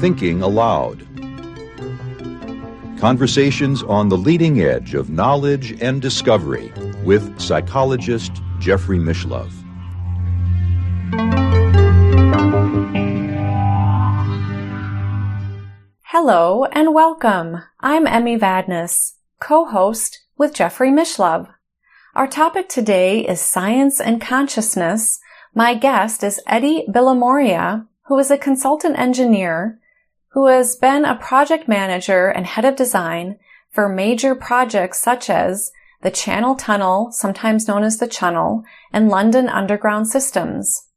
Thinking Allowed. Conversations on the leading edge of knowledge and discovery with psychologist Jeffrey Mishlove. Hello and welcome. I'm Emmy Vadnais, co-host with Jeffrey Mishlove. Our topic today is science and consciousness. My guest is Edi Bilimoria, who is a consultant engineer who has been a project manager and head of design for major projects such as the Channel Tunnel, sometimes known as the Chunnel, and London Underground Systems.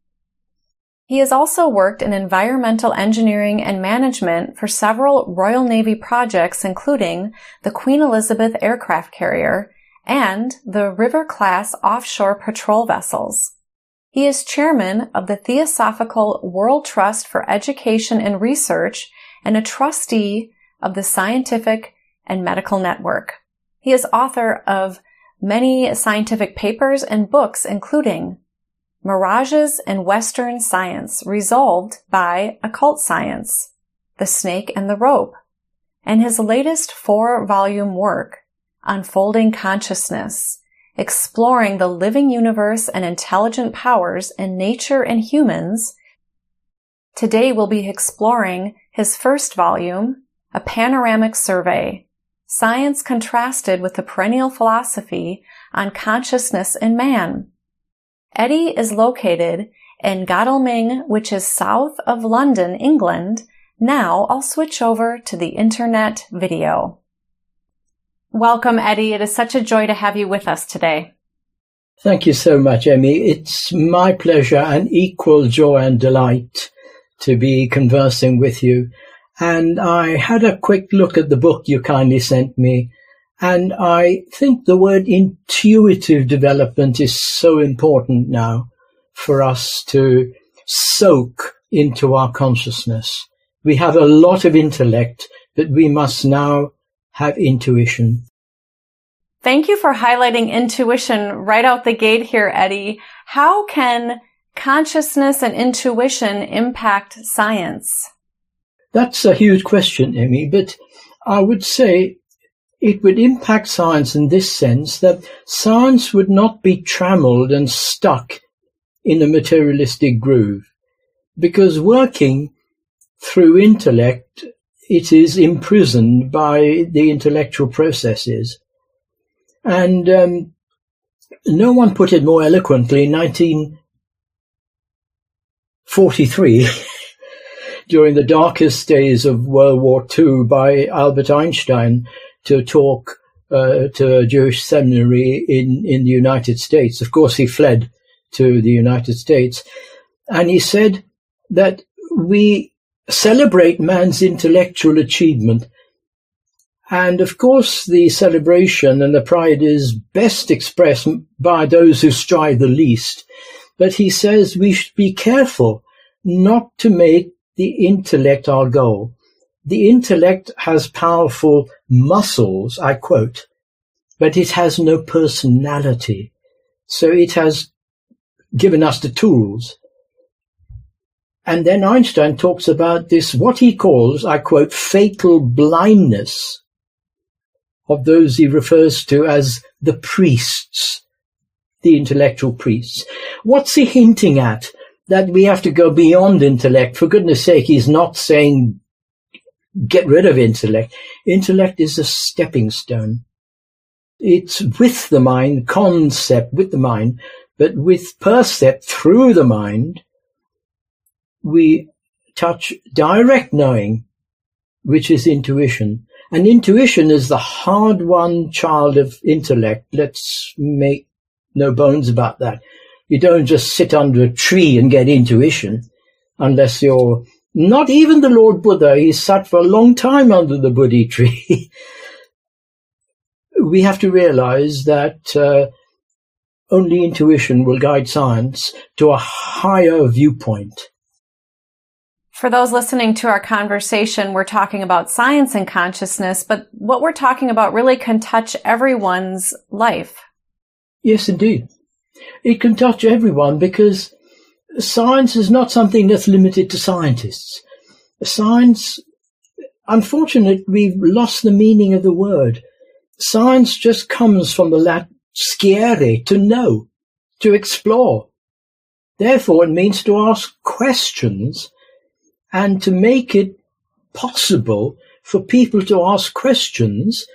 He has also worked in environmental engineering and management for several Royal Navy projects, including the Queen Elizabeth aircraft carrier and the River class offshore patrol vessels. He is chairman of the Theosophical World Trust for Education and Research and a trustee of the Scientific and Medical Network. He is author of many scientific papers and books, including Mirages in Western Science, Resolved by Occult Science, The Snake and the Rope, and his latest four volume work, Unfolding Consciousness, exploring the living universe and intelligent powers in nature and humans. Today we'll be exploring his first volume, A Panoramic Survey, Science Contrasted with the Perennial Philosophy on Consciousness in Man. Edi is located in Godalming, which is south of London, England. Now I'll switch over to the internet video. Welcome, Edi. It is such a joy to have you with us today. Thank you so much, Emmy. It's my pleasure and equal joy and delight to be conversing with you. And I had a quick look at the book you kindly sent me. And I think the word intuitive development is so important now for us to soak into our consciousness. We have a lot of intellect, but we must now have intuition. Thank you for highlighting intuition right out the gate here, Edi. How can consciousness and intuition impact science? That's a huge question, Emmy, but I would say it would impact science in this sense that science would not be trammeled and stuck in a materialistic groove. Because working through intellect, it is imprisoned by the intellectual processes. And um, no one put it more eloquently in 1943 during the darkest days of World War II by Albert Einstein to talk uh, to a Jewish seminary in, in the United States. Of course, he fled to the United States. And he said that we celebrate man's intellectual achievement and of course, the celebration and the pride is best expressed by those who strive the least. But he says we should be careful not to make the intellect our goal. The intellect has powerful muscles, I quote, but it has no personality. So it has given us the tools. And then Einstein talks about this, what he calls, I quote, fatal blindness of those he refers to as the priests, the intellectual priests. What's he hinting at? That we have to go beyond intellect. For goodness sake, he's not saying get rid of intellect. Intellect is a stepping stone. It's with the mind, concept with the mind, but with percept through the mind, we touch direct knowing, which is intuition. And intuition is the hard-won child of intellect. Let's make no bones about that. You don't just sit under a tree and get intuition unless you're not even the Lord Buddha. He sat for a long time under the Bodhi tree. we have to realize that uh, only intuition will guide science to a higher viewpoint. For those listening to our conversation, we're talking about science and consciousness, but what we're talking about really can touch everyone's life. Yes, indeed. It can touch everyone because science is not something that's limited to scientists. Science, unfortunately, we've lost the meaning of the word. Science just comes from the Latin scire, to know, to explore. Therefore, it means to ask questions and to make it possible for people to ask questions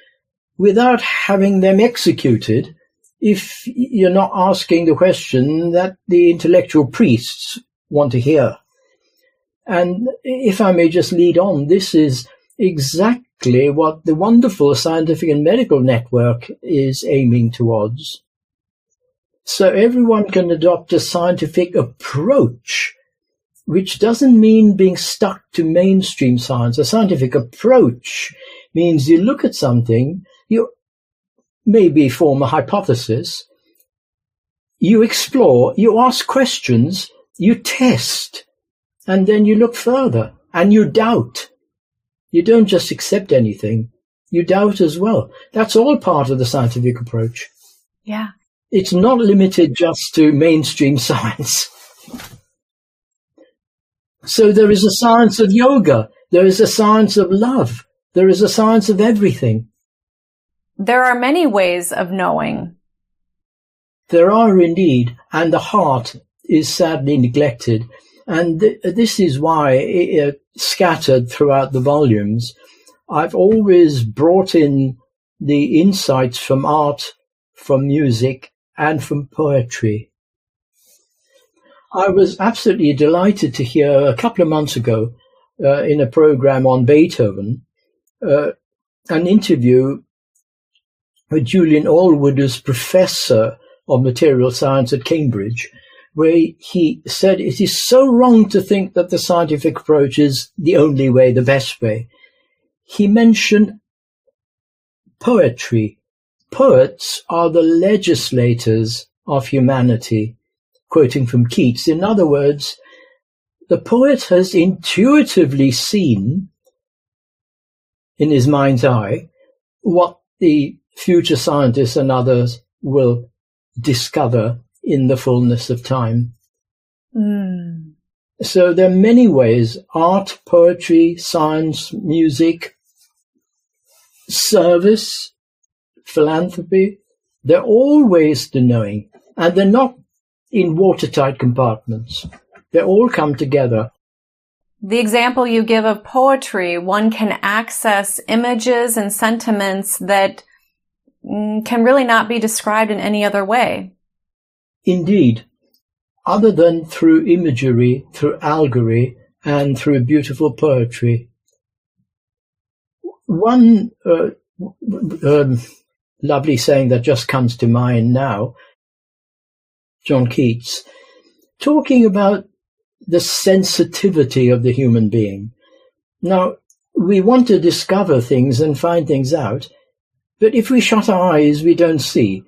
without having them executed if you're not asking the question that the intellectual priests want to hear. And if I may just lead on, this is exactly what the wonderful scientific and medical network is aiming towards. So everyone can adopt a scientific approach, which doesn't mean being stuck to mainstream science. A scientific approach means you look at something, you maybe form a hypothesis, you explore, you ask questions, you test, and then you look further and you doubt. You don't just accept anything, you doubt as well. That's all part of the scientific approach. Yeah. It's not limited just to mainstream science. So there is a science of yoga. There is a science of love. There is a science of everything. There are many ways of knowing. There are indeed, and the heart is sadly neglected. And th- this is why, it, uh, scattered throughout the volumes, I've always brought in the insights from art, from music, and from poetry. I was absolutely delighted to hear a couple of months ago uh, in a program on Beethoven uh, an interview with Julian Allwood as professor of material science at Cambridge, where he said it is so wrong to think that the scientific approach is the only way, the best way. He mentioned poetry Poets are the legislators of humanity, quoting from Keats. In other words, the poet has intuitively seen in his mind's eye what the future scientists and others will discover in the fullness of time. Mm. So there are many ways art, poetry, science, music, service, philanthropy, they're all ways to knowing, and they're not in watertight compartments. They all come together. The example you give of poetry, one can access images and sentiments that mm, can really not be described in any other way. Indeed, other than through imagery, through allegory, and through beautiful poetry. One uh, um, lovely saying that just comes to mind now. John Keats, talking about the sensitivity of the human being. Now, we want to discover things and find things out, but if we shut our eyes, we don't see.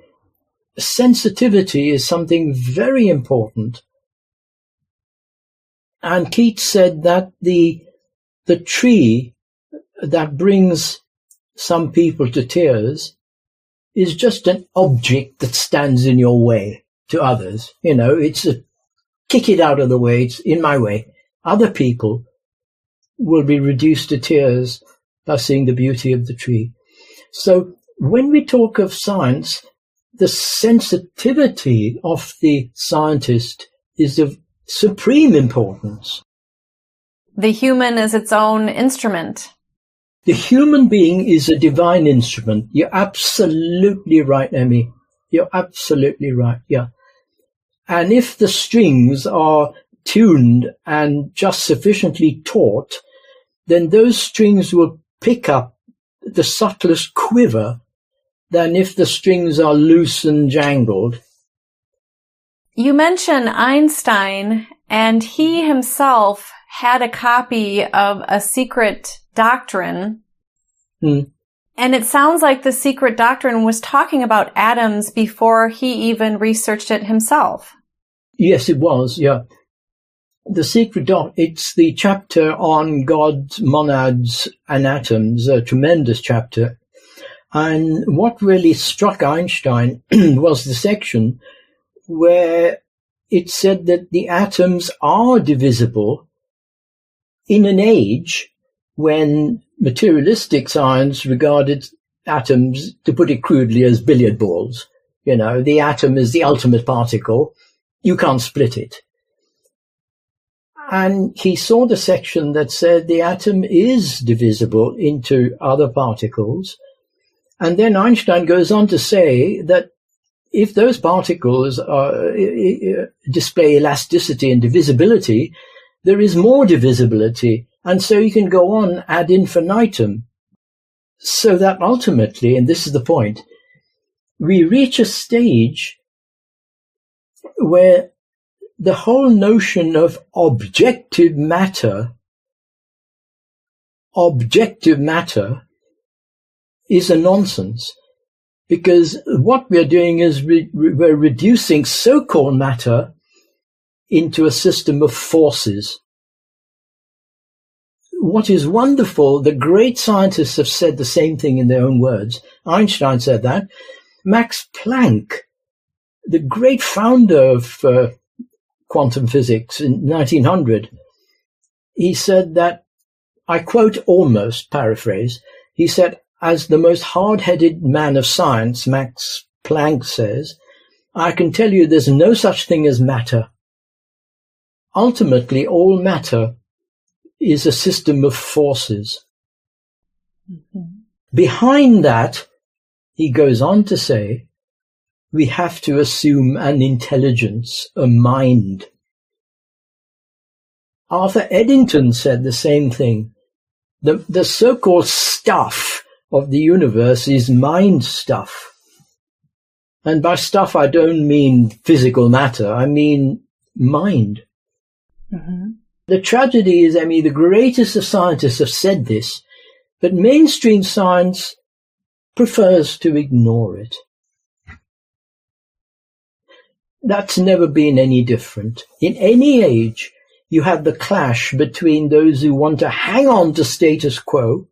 Sensitivity is something very important. And Keats said that the, the tree that brings some people to tears is just an object that stands in your way to others. You know, it's a kick it out of the way. It's in my way. Other people will be reduced to tears by seeing the beauty of the tree. So when we talk of science, the sensitivity of the scientist is of supreme importance. The human is its own instrument. The human being is a divine instrument. You're absolutely right, Emmy. You're absolutely right. Yeah. And if the strings are tuned and just sufficiently taut, then those strings will pick up the subtlest quiver than if the strings are loose and jangled. You mention Einstein, and he himself had a copy of a secret doctrine. Mm. And it sounds like the secret doctrine was talking about atoms before he even researched it himself. Yes, it was. Yeah. The secret doc, it's the chapter on God's monads and atoms, a tremendous chapter. And what really struck Einstein was the section where it said that the atoms are divisible in an age when materialistic science regarded atoms, to put it crudely, as billiard balls. You know, the atom is the ultimate particle. You can't split it. And he saw the section that said the atom is divisible into other particles. And then Einstein goes on to say that if those particles are, display elasticity and divisibility, there is more divisibility. And so you can go on ad infinitum. So that ultimately, and this is the point, we reach a stage where the whole notion of objective matter, objective matter is a nonsense because what we're doing is re- we're reducing so-called matter into a system of forces. What is wonderful, the great scientists have said the same thing in their own words. Einstein said that. Max Planck, the great founder of uh, quantum physics in 1900, he said that, I quote almost, paraphrase, he said, as the most hard-headed man of science, Max Planck says, I can tell you there's no such thing as matter. Ultimately, all matter is a system of forces. Mm-hmm. Behind that, he goes on to say, we have to assume an intelligence, a mind. Arthur Eddington said the same thing. The, the so-called stuff of the universe is mind stuff. And by stuff, I don't mean physical matter. I mean mind. Mm-hmm. The tragedy is, I mean, the greatest of scientists have said this, but mainstream science prefers to ignore it. That's never been any different. In any age, you have the clash between those who want to hang on to status quo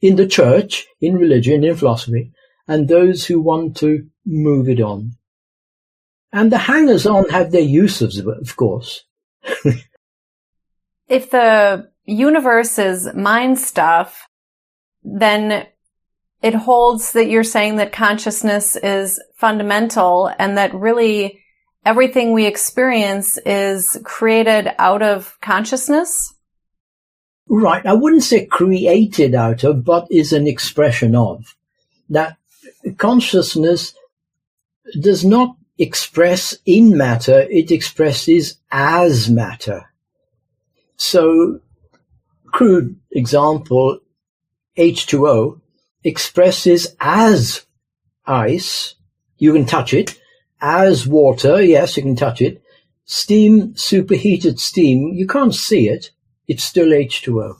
in the church, in religion, in philosophy, and those who want to move it on. And the hangers on have their uses, of course. if the universe is mind stuff, then it holds that you're saying that consciousness is fundamental and that really everything we experience is created out of consciousness? Right. I wouldn't say created out of, but is an expression of. That consciousness does not express in matter, it expresses as matter. So, crude example, H2O expresses as ice. You can touch it, as water, yes, you can touch it. Steam, superheated steam, you can't see it. It's still H2O.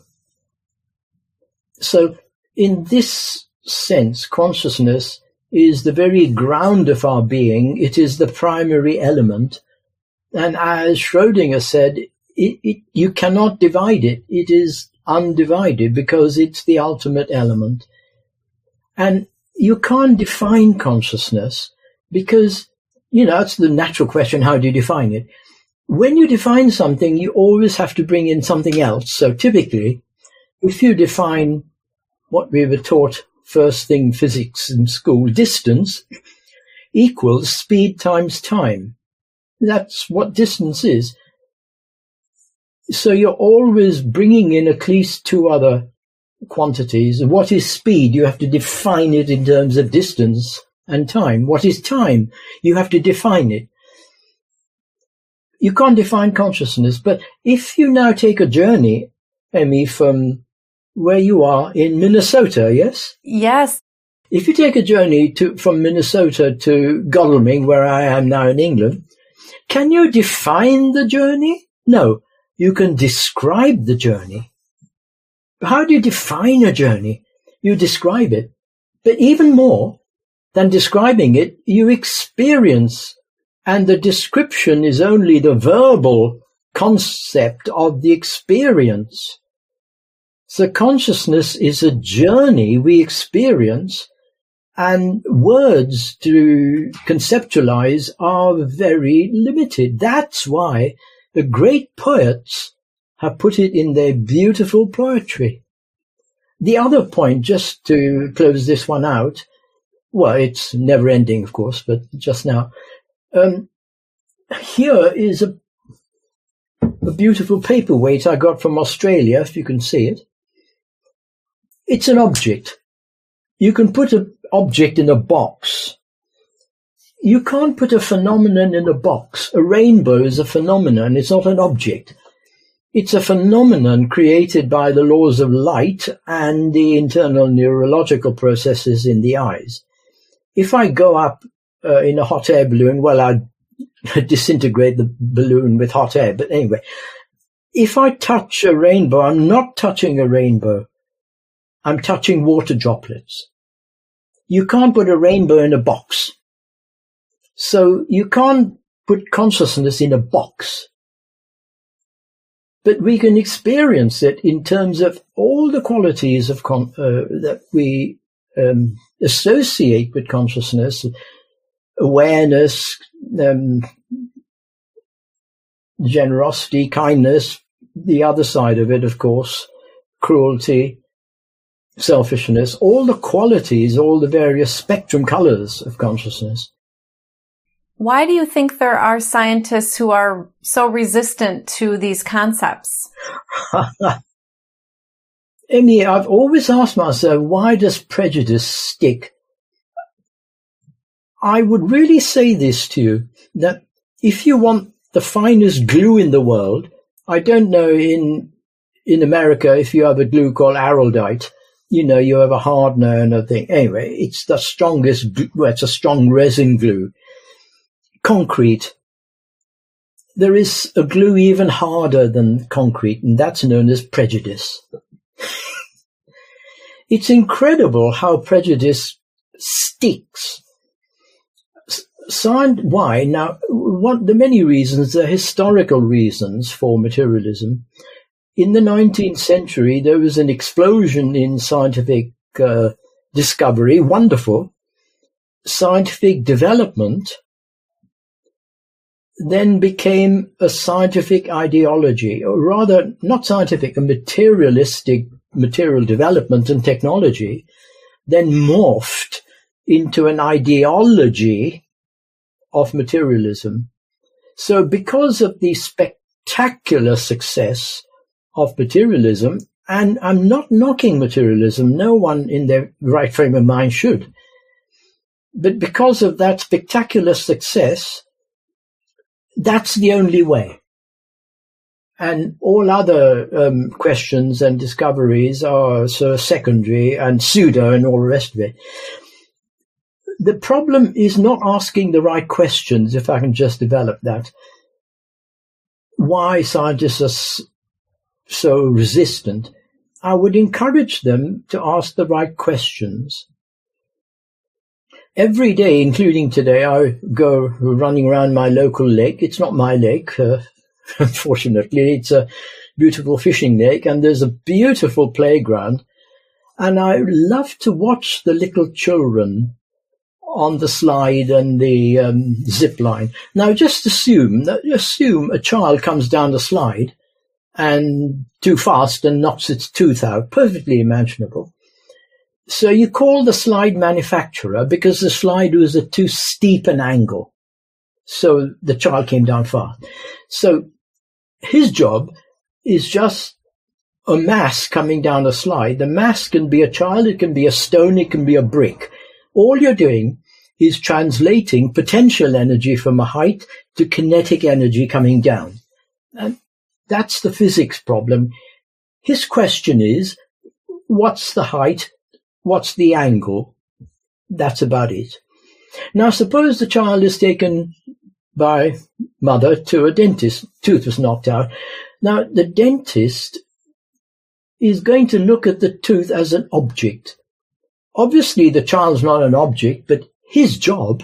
So in this sense, consciousness is the very ground of our being. It is the primary element. And as Schrodinger said, it, it, you cannot divide it. It is undivided because it's the ultimate element. And you can't define consciousness because you know, that's the natural question. How do you define it? When you define something, you always have to bring in something else. So typically, if you define what we were taught first thing physics in school, distance equals speed times time. That's what distance is. So you're always bringing in at least two other quantities. What is speed? You have to define it in terms of distance and time. What is time? You have to define it. You can't define consciousness, but if you now take a journey, Emmy, from where you are in Minnesota, yes? Yes. If you take a journey to, from Minnesota to Godalming, where I am now in England, can you define the journey? No. You can describe the journey. How do you define a journey? You describe it. But even more, than describing it, you experience. And the description is only the verbal concept of the experience. So consciousness is a journey we experience and words to conceptualize are very limited. That's why the great poets have put it in their beautiful poetry. The other point, just to close this one out, well, it's never ending, of course, but just now, um, here is a, a beautiful paperweight I got from Australia, if you can see it. It's an object. You can put an object in a box. You can't put a phenomenon in a box. A rainbow is a phenomenon. It's not an object. It's a phenomenon created by the laws of light and the internal neurological processes in the eyes. If I go up uh, in a hot air balloon, well, I'd disintegrate the balloon with hot air. But anyway, if I touch a rainbow, I'm not touching a rainbow. I'm touching water droplets. You can't put a rainbow in a box. So you can't put consciousness in a box. But we can experience it in terms of all the qualities of con- uh, that we um, associate with consciousness, awareness, um, generosity, kindness, the other side of it, of course, cruelty, selfishness, all the qualities, all the various spectrum colors of consciousness. Why do you think there are scientists who are so resistant to these concepts? Emmy, I've always asked myself, why does prejudice stick? I would really say this to you, that if you want the finest glue in the world, I don't know in, in America if you have a glue called araldite, you know, you have a hardener and a thing. Anyway, it's the strongest, well, it's a strong resin glue. Concrete. There is a glue even harder than concrete, and that's known as prejudice. it's incredible how prejudice sticks. Signed, why? Now, one, the many reasons, the historical reasons for materialism in the 19th century, there was an explosion in scientific uh, discovery, wonderful. Scientific development then became a scientific ideology, or rather, not scientific, a materialistic material development and technology, then morphed into an ideology of materialism. So because of the spectacular success of materialism. And I'm not knocking materialism. No one in their right frame of mind should. But because of that spectacular success, that's the only way. And all other um, questions and discoveries are sort of secondary and pseudo and all the rest of it. The problem is not asking the right questions, if I can just develop that. Why scientists are so resistant, I would encourage them to ask the right questions. Every day, including today, I go running around my local lake. It's not my lake, uh, unfortunately. It's a beautiful fishing lake, and there's a beautiful playground. And I love to watch the little children on the slide and the um, zip line. Now, just assume that assume a child comes down the slide and too fast and knocks its tooth out. Perfectly imaginable. So you call the slide manufacturer because the slide was at too steep an angle. So the child came down fast. So his job is just a mass coming down a slide. The mass can be a child, it can be a stone, it can be a brick. All you're doing is translating potential energy from a height to kinetic energy coming down. And that's the physics problem. His question is, what's the height? What's the angle? That's about it. Now suppose the child is taken by mother to a dentist. Tooth was knocked out. Now the dentist is going to look at the tooth as an object. Obviously the child's not an object, but his job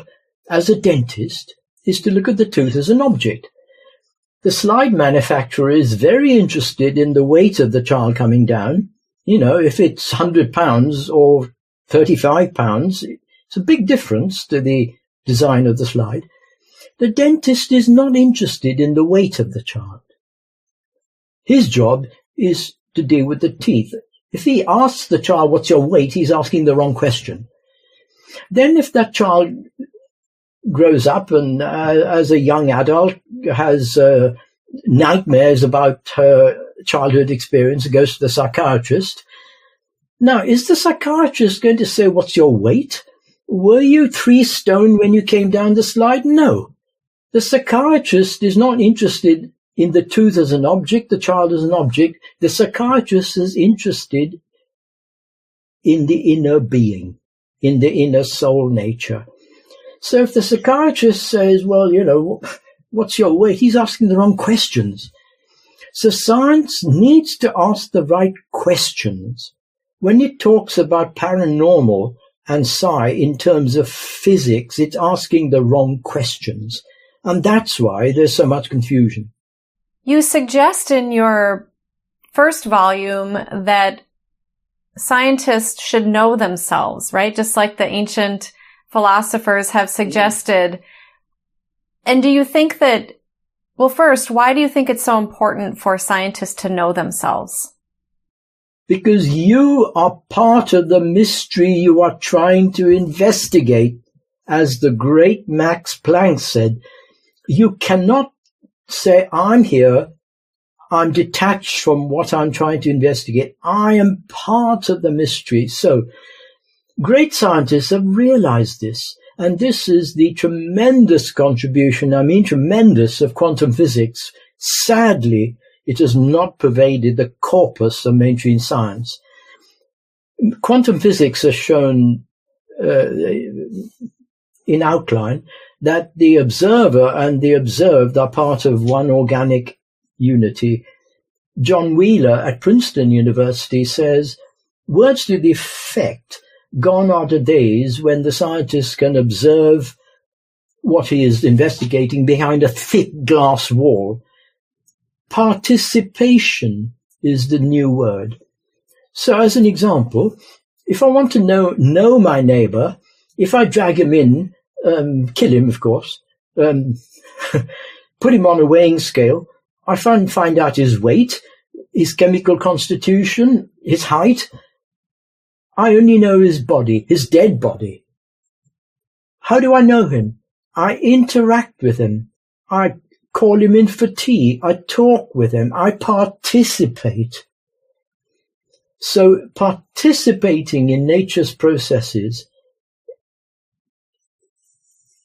as a dentist is to look at the tooth as an object. The slide manufacturer is very interested in the weight of the child coming down. You know, if it's 100 pounds or 35 pounds, It's a big difference to the design of the slide. The dentist is not interested in the weight of the child. His job is to deal with the teeth. If he asks the child, what's your weight? He's asking the wrong question. Then if that child grows up and uh, as a young adult has uh, nightmares about her childhood experience and goes to the psychiatrist. Now, is the psychiatrist going to say, what's your weight? Were you three stone when you came down the slide? No. The psychiatrist is not interested in the tooth as an object, the child as an object. The psychiatrist is interested in the inner being, in the inner soul nature. So if the psychiatrist says, well, you know, what's your weight? He's asking the wrong questions. So science needs to ask the right questions. When it talks about paranormal and psi in terms of physics, it's asking the wrong questions. And that's why there's so much confusion. You suggest in your first volume that scientists should know themselves, right? Just like the ancient philosophers have suggested. And do you think that, well, first, why do you think it's so important for scientists to know themselves? Because you are part of the mystery you are trying to investigate. As the great Max Planck said, you cannot say, I'm here, I'm detached from what I'm trying to investigate. I am part of the mystery. So great scientists have realized this. And this is the tremendous contribution, I mean tremendous, of quantum physics. Sadly, it has not pervaded the corpus of mainstream science. Quantum physics has shown uh, in outline that the observer and the observed are part of one organic unity. John Wheeler at Princeton University says, words to the effect Gone are the days when the scientist can observe what he is investigating behind a thick glass wall. Participation is the new word. So as an example, if I want to know, know my neighbor, if I drag him in, um, kill him, of course, um, put him on a weighing scale, I find, find out his weight, his chemical constitution, his height, I only know his body, his dead body. How do I know him? I interact with him. I call him in for tea. I talk with him. I participate. So participating in nature's processes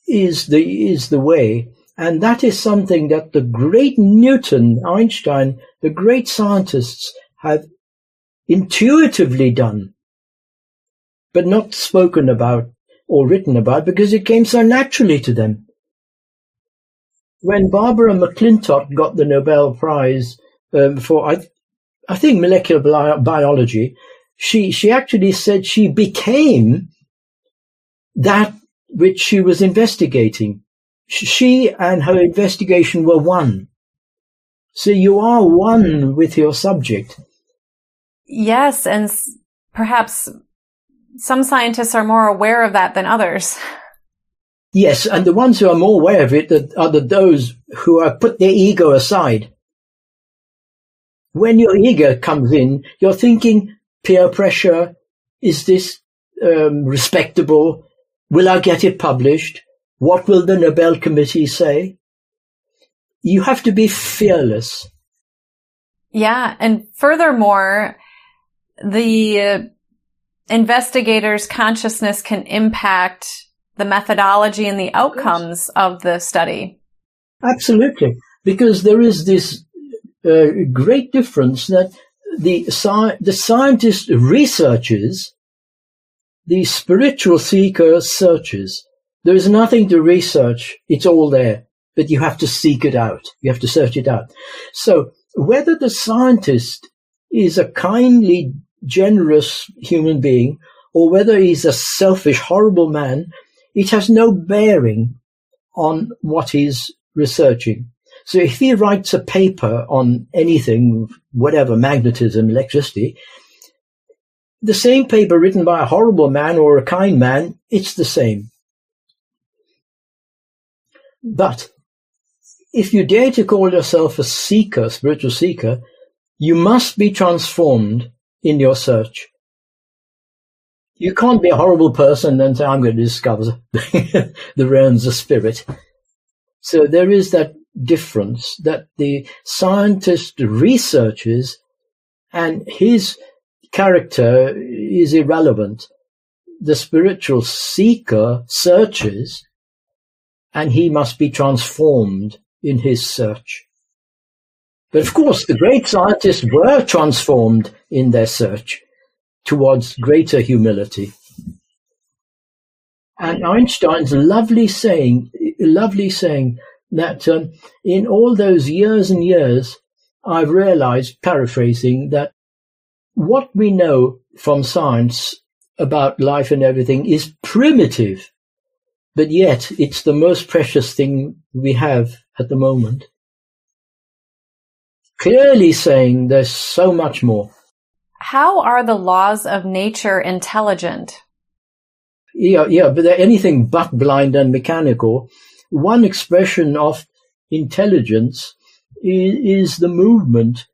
is the, is the way. And that is something that the great Newton, Einstein, the great scientists have intuitively done but not spoken about or written about because it came so naturally to them. When Barbara McClintock got the Nobel Prize um, for, I, I think, molecular bi- biology, she, she actually said she became that which she was investigating. She and her investigation were one. So you are one with your subject. Yes, and perhaps some scientists are more aware of that than others. Yes, and the ones who are more aware of it are the, those who have put their ego aside. When your ego comes in, you're thinking peer pressure. Is this um, respectable? Will I get it published? What will the Nobel Committee say? You have to be fearless. Yeah. And furthermore, the investigators' consciousness can impact the methodology and the outcomes of the study. Absolutely, because there is this uh, great difference that the sci- the scientist researches, the spiritual seeker searches. There is nothing to research; it's all there, but you have to seek it out. You have to search it out. So whether the scientist is a kindly generous human being or whether he's a selfish, horrible man, it has no bearing on what he's researching. So if he writes a paper on anything, whatever, magnetism, electricity, the same paper written by a horrible man or a kind man, it's the same. But if you dare to call yourself a seeker, spiritual seeker, you must be transformed in your search. You can't be a horrible person and say, I'm going to discover the realms of spirit. So there is that difference that the scientist researches and his character is irrelevant. The spiritual seeker searches and he must be transformed in his search. But of course, the great scientists were transformed in their search towards greater humility. And Einstein's lovely saying, lovely saying that um, in all those years and years, I've realized, paraphrasing, that what we know from science about life and everything is primitive, but yet it's the most precious thing we have at the moment. Clearly saying there's so much more. How are the laws of nature intelligent? Yeah, yeah, but they're anything but blind and mechanical. One expression of intelligence is, is the movement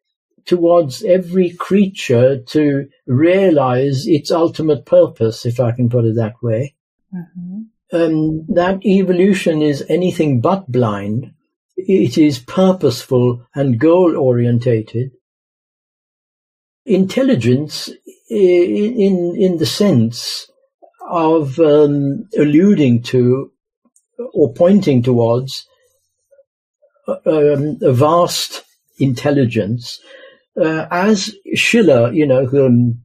towards every creature to realize its ultimate purpose, if I can put it that way. Mm-hmm. Um, that evolution is anything but blind. It is purposeful and goal orientated intelligence in in in the sense of um, alluding to or pointing towards uh, um, a vast intelligence, uh, as Schiller, you know, who um,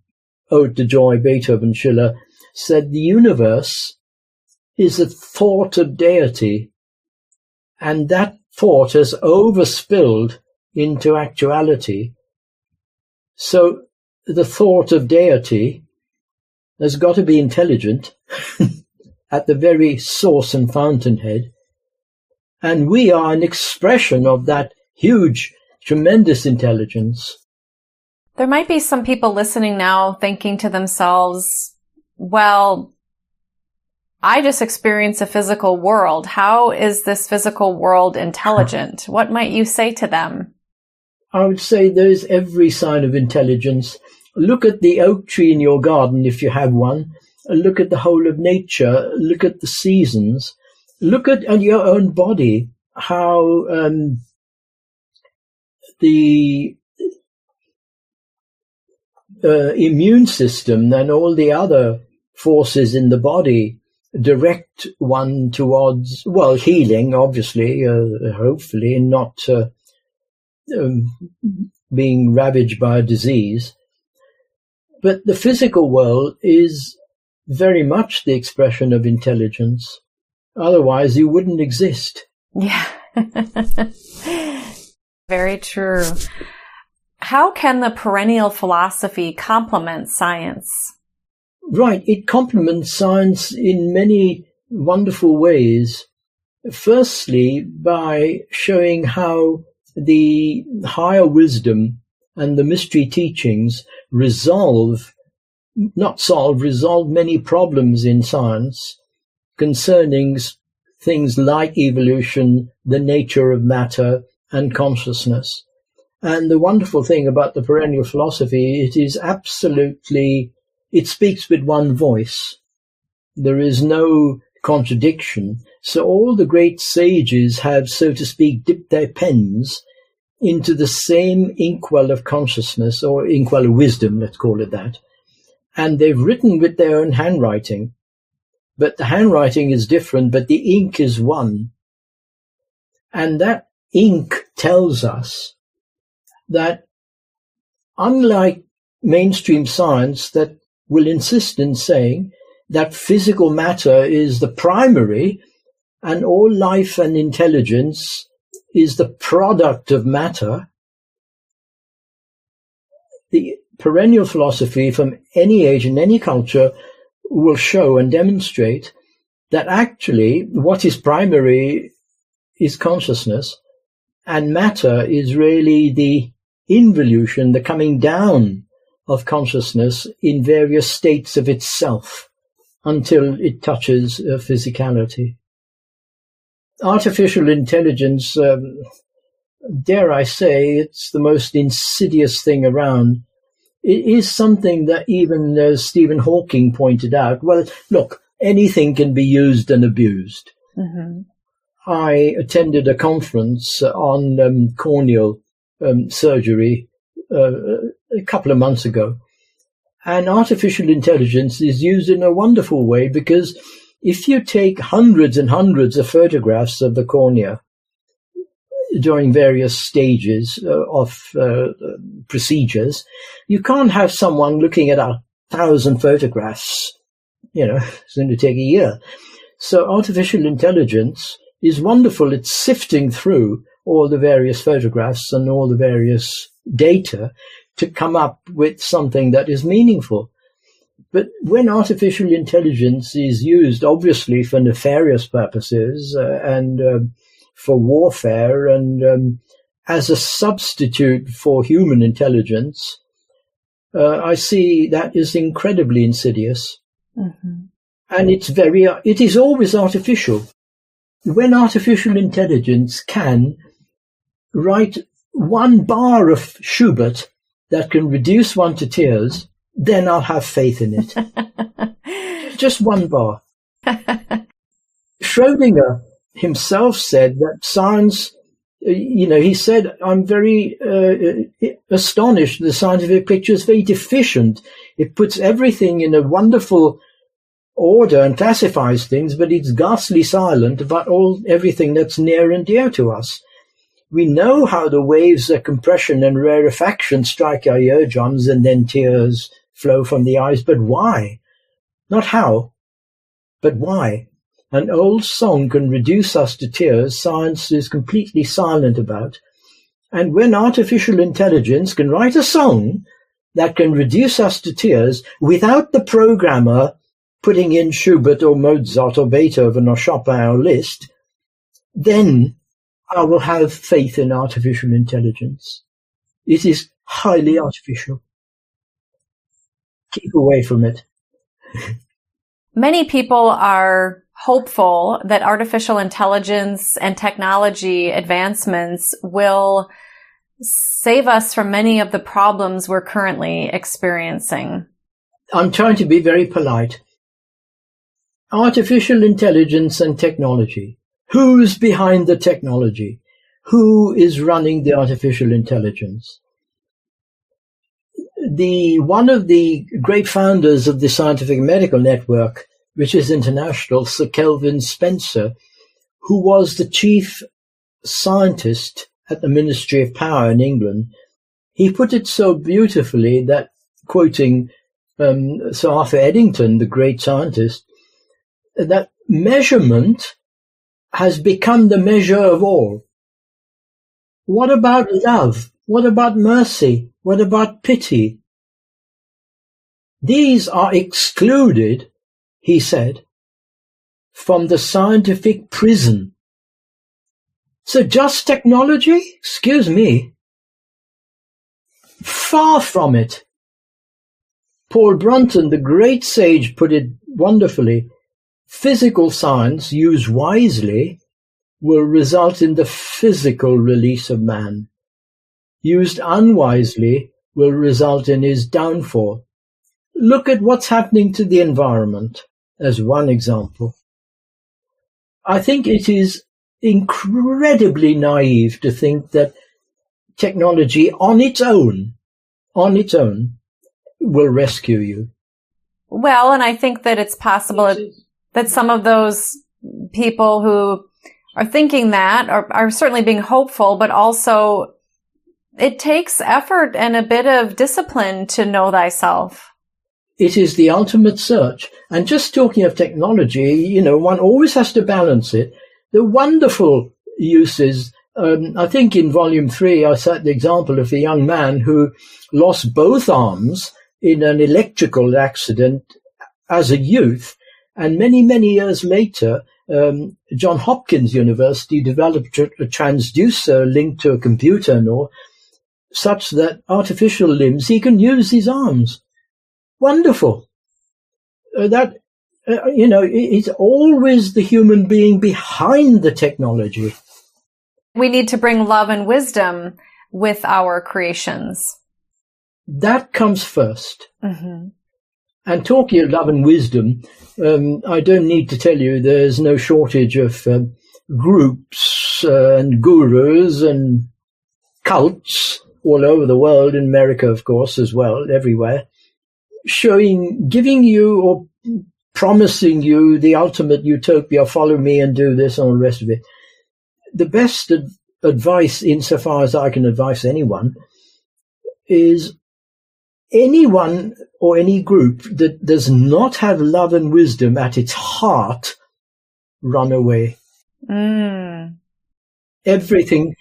Ode to Joy, Beethoven, Schiller said, the universe is a thought of deity, and that thought has overspilled into actuality so the thought of deity has got to be intelligent at the very source and fountainhead. And we are an expression of that huge, tremendous intelligence. There might be some people listening now thinking to themselves, well, I just experience a physical world. How is this physical world intelligent? what might you say to them? I would say there's every sign of intelligence. Look at the oak tree in your garden if you have one. Look at the whole of nature. Look at the seasons. Look at, at your own body, how um, the uh, immune system and all the other forces in the body direct one towards, well, healing, obviously, uh, hopefully, not uh, um, being ravaged by a disease. But the physical world is very much the expression of intelligence. Otherwise, you wouldn't exist. Yeah. very true. How can the perennial philosophy complement science? Right. It complements science in many wonderful ways. Firstly, by showing how the higher wisdom and the mystery teachings resolve, not solve, resolve many problems in science concerning things like evolution, the nature of matter, and consciousness. And the wonderful thing about the perennial philosophy, it is absolutely, it speaks with one voice. There is no contradiction. So all the great sages have, so to speak, dipped their pens into the same inkwell of consciousness or inkwell of wisdom, let's call it that. And they've written with their own handwriting. But the handwriting is different, but the ink is one. And that ink tells us that unlike mainstream science that will insist in saying that physical matter is the primary and all life and intelligence is the product of matter. The perennial philosophy from any age and any culture will show and demonstrate that actually what is primary is consciousness and matter is really the involution, the coming down of consciousness in various states of itself until it touches uh, physicality. Artificial intelligence, um, dare I say, it's the most insidious thing around. It is something that even uh, Stephen Hawking pointed out. Well, look, anything can be used and abused. Mm-hmm. I attended a conference on um, corneal um, surgery uh, a couple of months ago. And artificial intelligence is used in a wonderful way because if you take hundreds and hundreds of photographs of the cornea during various stages uh, of uh, procedures, you can't have someone looking at a thousand photographs. You know, it's going to take a year. So artificial intelligence is wonderful. It's sifting through all the various photographs and all the various data to come up with something that is meaningful. But when artificial intelligence is used, obviously for nefarious purposes uh, and uh, for warfare and um, as a substitute for human intelligence, uh, I see that is incredibly insidious. Mm-hmm. And it's very, it is always artificial. When artificial intelligence can write one bar of Schubert that can reduce one to tears, then I'll have faith in it. Just one bar. Schrodinger himself said that science, you know, he said, I'm very uh, astonished. The scientific picture is very deficient. It puts everything in a wonderful order and classifies things, but it's ghastly silent about all everything that's near and dear to us. We know how the waves of compression and rarefaction strike our eardrums and then tears flow from the eyes, but why? Not how, but why? An old song can reduce us to tears science is completely silent about. And when artificial intelligence can write a song that can reduce us to tears without the programmer putting in Schubert or Mozart or Beethoven or Chopin or Liszt, then I will have faith in artificial intelligence. It is highly artificial. Keep away from it. Many people are hopeful that artificial intelligence and technology advancements will save us from many of the problems we're currently experiencing. I'm trying to be very polite. Artificial intelligence and technology Who's behind the technology? Who is running the artificial intelligence? The one of the great founders of the Scientific Medical Network, which is international, Sir Kelvin Spencer, who was the chief scientist at the Ministry of Power in England, he put it so beautifully that, quoting um, Sir Arthur Eddington, the great scientist, that measurement has become the measure of all. What about love? What about mercy? What about pity? These are excluded, he said, from the scientific prison. So just technology? Excuse me. Far from it. Paul Brunton, the great sage, put it wonderfully. Physical science, used wisely, will result in the physical release of man. Used unwisely, will result in his downfall. Look at what's happening to the environment as one example. I think it is incredibly naive to think that technology on its own, on its own, will rescue you. Well, and I think that it's possible that some of those people who are thinking that are, are certainly being hopeful, but also it takes effort and a bit of discipline to know thyself. It is the ultimate search. And just talking of technology, you know, one always has to balance it. The wonderful uses um, I think in volume three, I cite the example of the young man who lost both arms in an electrical accident as a youth and many, many years later, um, John Hopkins University developed a, transducer linked to a computer and all such that artificial limbs, he can use his arms. Wonderful. Uh, that, uh, you know, it's always the human being behind the technology. We need to bring love and wisdom with our creations. That comes 1st mm-hmm. And talking of love and wisdom, um, I don't need to tell you there's no shortage of um, groups uh, and gurus and cults all over the world, in America, of course, as well, everywhere, showing, giving you or promising you the ultimate utopia, follow me and do this and all the rest of it. The best ad- advice, insofar as I can advise anyone, is anyone or any group that does not have love and wisdom at its heart, run away. Mm. Everything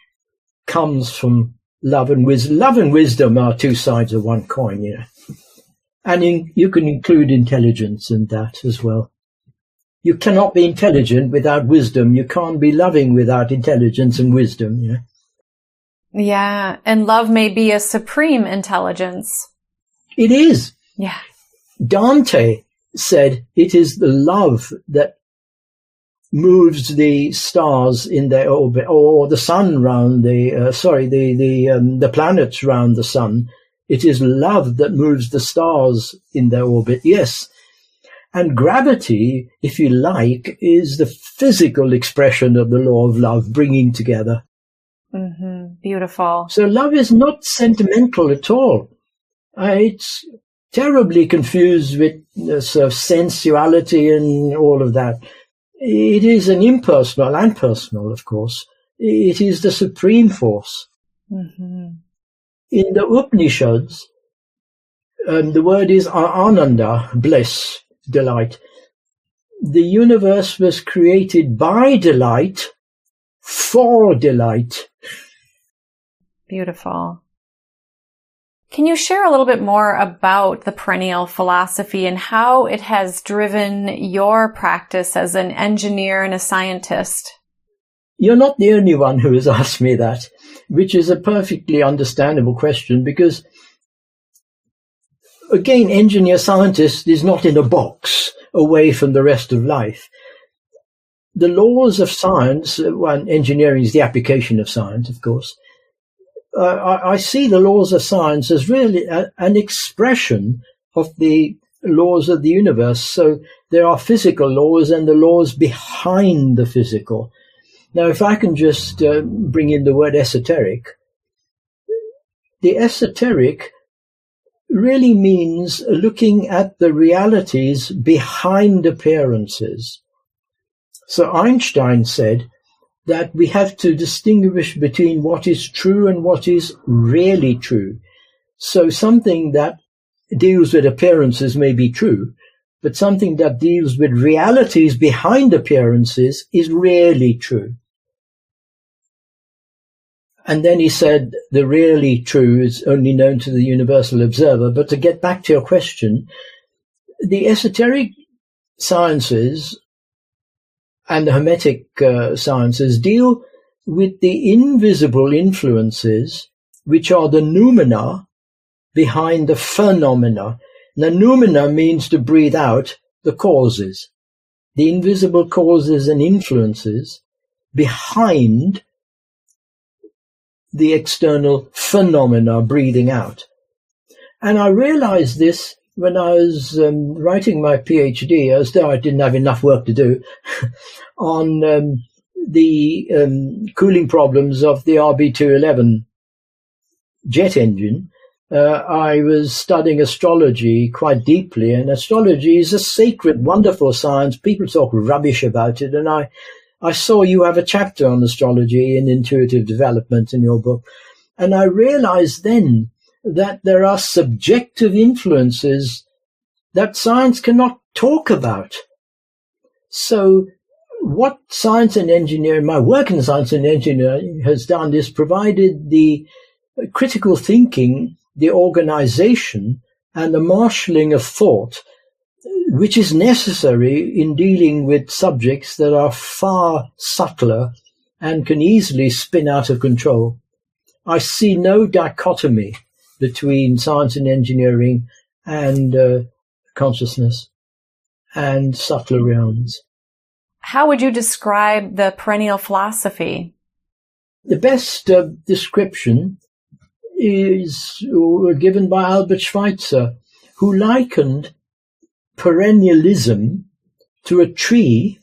comes from love and wisdom. Love and wisdom are two sides of one coin, you know. And in, you can include intelligence in that as well. You cannot be intelligent without wisdom. You can't be loving without intelligence and wisdom, you know. Yeah. And love may be a supreme intelligence. It is. Yeah. Dante said it is the love that moves the stars in their orbit, or the sun round the uh, sorry the the um, the planets round the sun. It is love that moves the stars in their orbit. Yes, and gravity, if you like, is the physical expression of the law of love, bringing together. Mm-hmm. Beautiful. So love is not sentimental at all. Uh, it's terribly confused with uh, sort of sensuality and all of that. It is an impersonal and personal, of course. It is the supreme force. Mm-hmm. In the Upanishads, um, the word is ananda, bliss, delight. The universe was created by delight, for delight. Beautiful. Can you share a little bit more about the perennial philosophy and how it has driven your practice as an engineer and a scientist? You're not the only one who has asked me that, which is a perfectly understandable question because, again, engineer scientist is not in a box away from the rest of life. The laws of science, uh, well, engineering is the application of science, of course, uh, I, see the laws of science as really a, an expression of the laws of the universe. So there are physical laws and the laws behind the physical. Now, if I can just uh, bring in the word esoteric, the esoteric really means looking at the realities behind appearances. So Einstein said, that we have to distinguish between what is true and what is really true. So something that deals with appearances may be true, but something that deals with realities behind appearances is really true. And then he said the really true is only known to the universal observer. But to get back to your question, the esoteric sciences and the Hermetic uh, sciences deal with the invisible influences, which are the noumena behind the phenomena. The noumena means to breathe out the causes, the invisible causes and influences behind the external phenomena breathing out. And I realized this when I was um, writing my PhD, as though I didn't have enough work to do, on um, the um, cooling problems of the RB211 jet engine, uh, I was studying astrology quite deeply, and astrology is a sacred, wonderful science. People talk rubbish about it, and I, I saw you have a chapter on astrology and intuitive development in your book, and I realized then that there are subjective influences that science cannot talk about. So what science and engineering, my work in science and engineering has done is provided the critical thinking, the organization, and the marshalling of thought, which is necessary in dealing with subjects that are far subtler and can easily spin out of control. I see no dichotomy between science and engineering and uh, consciousness and subtler realms. How would you describe the perennial philosophy? The best uh, description is uh, given by Albert Schweitzer, who likened perennialism to a tree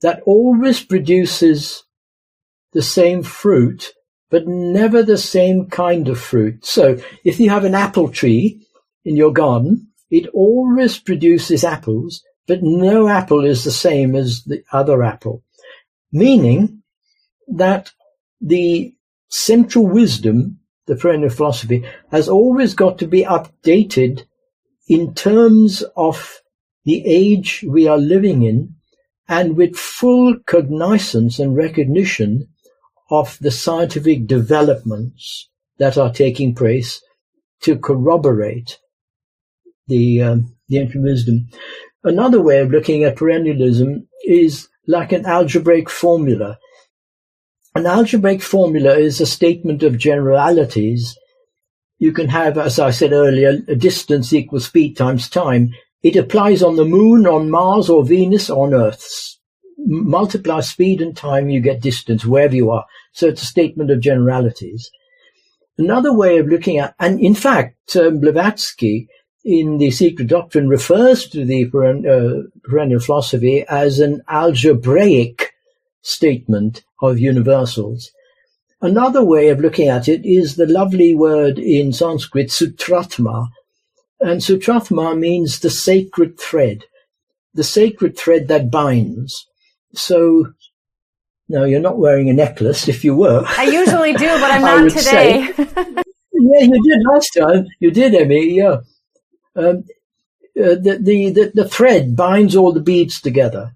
that always produces the same fruit, but never the same kind of fruit. So if you have an apple tree in your garden, it always produces apples, but no apple is the same as the other apple. Meaning that the central wisdom, the perennial philosophy, has always got to be updated in terms of the age we are living in and with full cognizance and recognition of the scientific developments that are taking place to corroborate the um, the ancient wisdom. Another way of looking at perennialism is like an algebraic formula. An algebraic formula is a statement of generalities. You can have, as I said earlier, a distance equals speed times time. It applies on the moon, on Mars or Venus, on Earth. Multiply speed and time, you get distance wherever you are. So it's a statement of generalities. Another way of looking at, and in fact, um, Blavatsky in the Secret Doctrine refers to the uh, perennial philosophy as an algebraic statement of universals. Another way of looking at it is the lovely word in Sanskrit, sutratma. And sutratma means the sacred thread, the sacred thread that binds. So, no, you're not wearing a necklace. If you were, I usually do, but I'm not today. yeah, you did last time. You did, Emmy. Yeah um, uh, the, the, the, the thread binds all the beads together.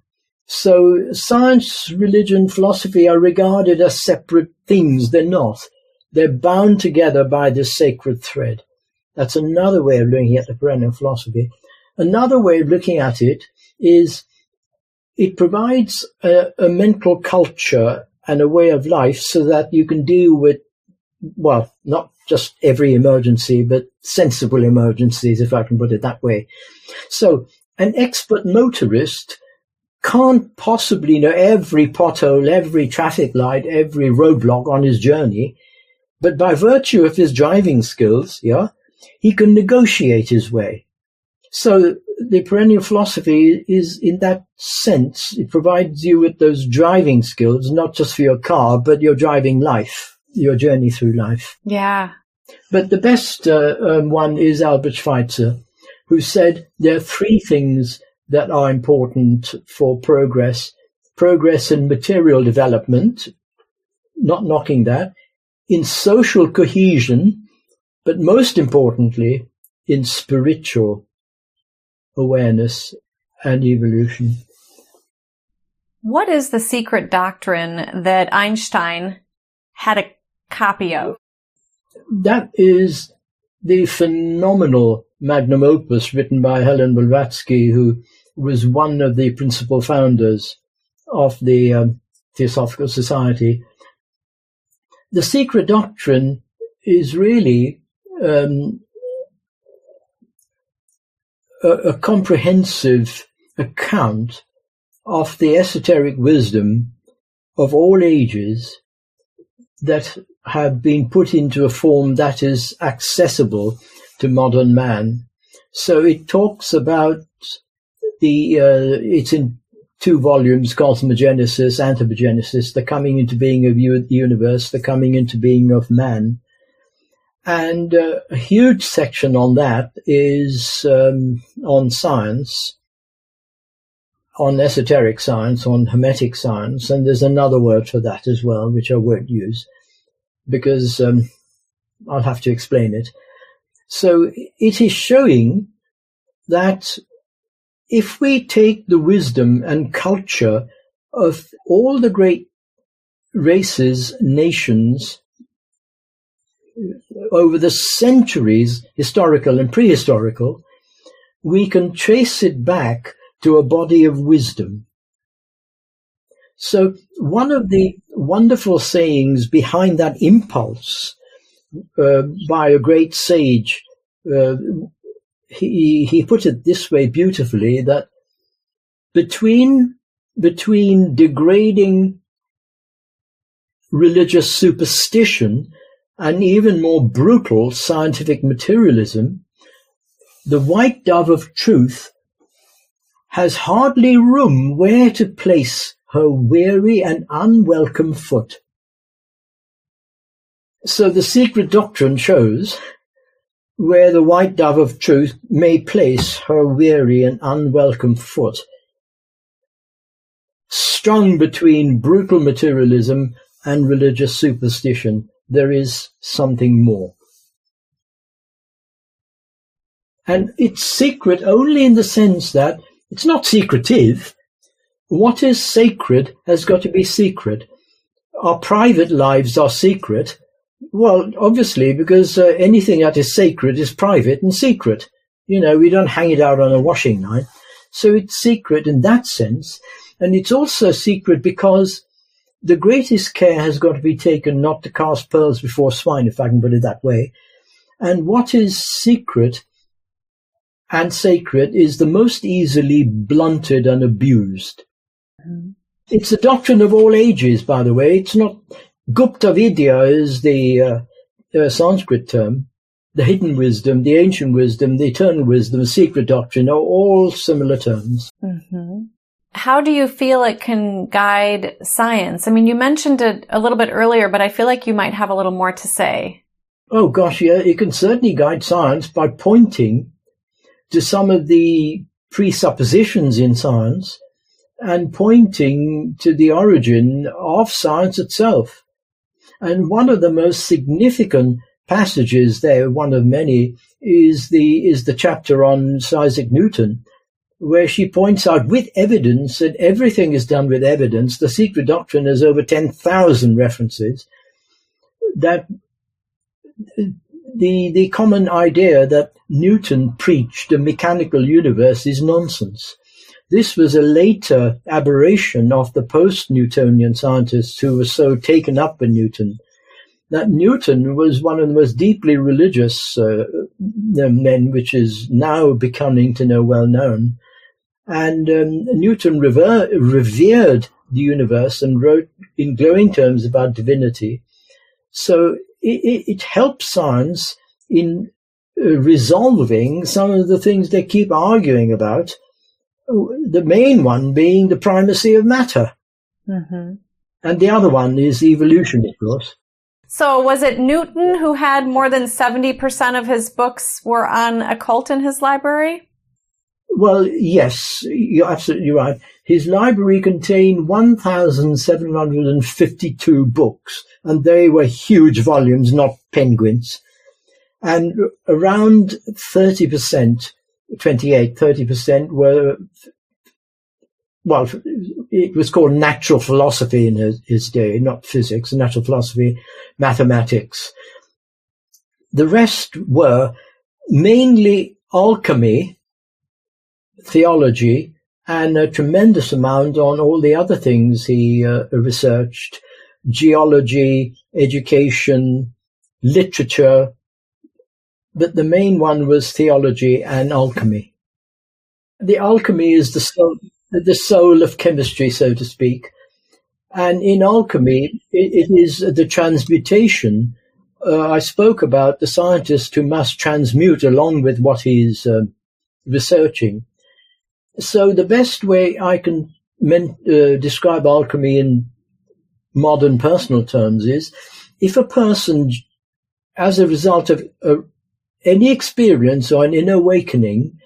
So science, religion, philosophy are regarded as separate things. They're not. They're bound together by this sacred thread. That's another way of looking at the perennial philosophy. Another way of looking at it is it provides a, a mental culture and a way of life so that you can deal with, well, not just every emergency, but sensible emergencies, if I can put it that way. So an expert motorist can't possibly know every pothole, every traffic light, every roadblock on his journey. But by virtue of his driving skills, yeah, he can negotiate his way. So the perennial philosophy is in that sense, it provides you with those driving skills, not just for your car, but your driving life your journey through life. Yeah. But the best uh, um, one is Albert Schweitzer, who said there are three things that are important for progress. Progress in material development, not knocking that, in social cohesion, but most importantly, in spiritual awareness and evolution. What is the secret doctrine that Einstein had a copy of? That is the phenomenal magnum opus written by Helen Blavatsky, who was one of the principal founders of the um, Theosophical Society. The secret doctrine is really um, a, comprehensive account of the esoteric wisdom of all ages that have been put into a form that is accessible to modern man. So it talks about the, uh, it's in two volumes, cosmogenesis, anthropogenesis, the coming into being of the universe, the coming into being of man. And uh, a huge section on that is um, on science, on esoteric science, on hermetic science, and there's another word for that as well, which I won't use because um, I'll have to explain it. So it is showing that if we take the wisdom and culture of all the great races, nations, over the centuries, historical and prehistorical, we can trace it back to a body of wisdom. So one of the wonderful sayings behind that impulse uh, by a great sage. Uh, he he put it this way beautifully that between between degrading religious superstition and even more brutal scientific materialism, the white dove of truth has hardly room where to place her weary and unwelcome foot. So the secret doctrine shows where the white dove of truth may place her weary and unwelcome foot. Strung between brutal materialism and religious superstition, there is something more. And it's secret only in the sense that it's not secretive. What is sacred has got to be secret. Our private lives are secret. Well, obviously, because uh, anything that is sacred is private and secret. You know, we don't hang it out on a washing line. So it's secret in that sense. And it's also secret because the greatest care has got to be taken not to cast pearls before swine, if I can put it that way. And what is secret and sacred is the most easily blunted and abused. Mm-hmm. It's the doctrine of all ages, by the way. It's not Gupta Vidya is the uh, uh, Sanskrit term. The hidden wisdom, the ancient wisdom, the eternal wisdom, the secret doctrine are all similar terms. Mm-hmm. How do you feel it can guide science? I mean, you mentioned it a little bit earlier, but I feel like you might have a little more to say. Oh gosh, yeah, it can certainly guide science by pointing to some of the presuppositions in science and pointing to the origin of science itself. And one of the most significant passages there, one of many, is the is the chapter on Isaac Newton, where she points out with evidence that everything is done with evidence. The secret doctrine has over ten thousand references. That the the common idea that Newton preached a mechanical universe is nonsense. This was a later aberration of the post-Newtonian scientists who were so taken up with Newton that Newton was one of the most deeply religious uh, men, which is now becoming to know well known. And um, Newton rever- revered the universe and wrote in glowing terms about divinity. So it, it helps science in uh, resolving some of the things they keep arguing about. The main one being the primacy of matter. Mm-hmm. And the other one is evolution, of course. So was it Newton who had more than 70% of his books were on occult in his library? Well, yes, you're absolutely right. His library contained 1,752 books, and they were huge volumes, not penguins. And around 30%, 28, 30% were, well, it was called natural philosophy in his, his day, not physics, natural philosophy, mathematics. The rest were mainly alchemy, theology, and a tremendous amount on all the other things he uh, researched geology, education, literature. But the main one was theology and alchemy. The alchemy is the soul, the soul of chemistry, so to speak. And in alchemy, it, it is the transmutation. Uh, I spoke about the scientist who must transmute along with what he's uh, researching. So the best way I can men- uh, describe alchemy in modern personal terms is if a person, as a result of uh, any experience or an inner awakening,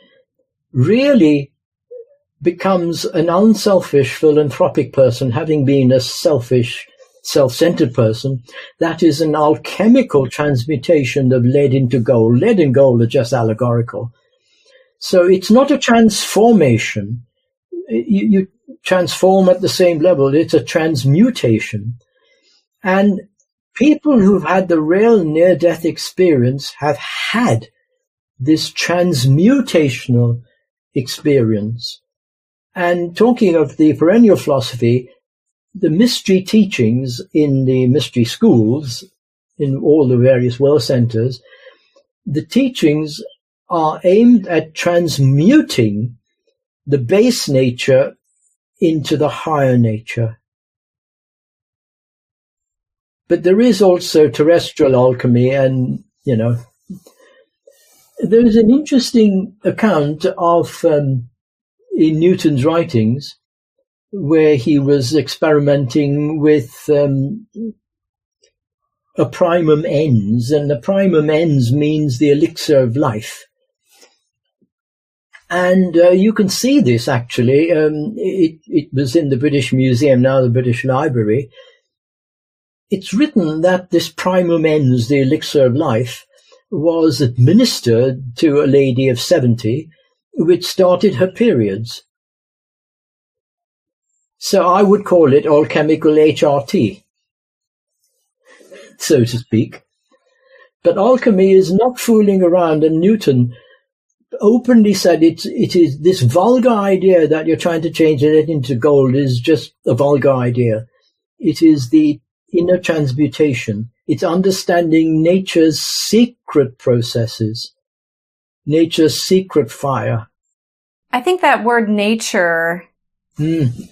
really becomes an unselfish philanthropic person, having been a selfish, self-centered person, that is an alchemical transmutation of lead into gold. Lead and gold are just allegorical. So it's not a transformation. You, you transform at the same level. It's a transmutation. And people who've had the real near death experience have had this transmutational experience. And talking of the perennial philosophy, the mystery teachings in the mystery schools, in all the various world centers, the teachings are aimed at transmuting the base nature into the higher nature. But there is also terrestrial alchemy and, you know, there is an interesting account of, um, in Newton's writings, where he was experimenting with um, a primum ens, and the primum ens means the elixir of life. And uh, you can see this actually. Um, it, it was in the British Museum, now the British Library. It's written that this primum ens, the elixir of life, was administered to a lady of 70, which started her periods. So I would call it alchemical HRT, so to speak. But alchemy is not fooling around, and Newton openly said it, it is this vulgar idea that you're trying to change it into gold is just a vulgar idea. It is the inner transmutation. It's understanding nature's secret processes, nature's secret fire. I think that word nature mm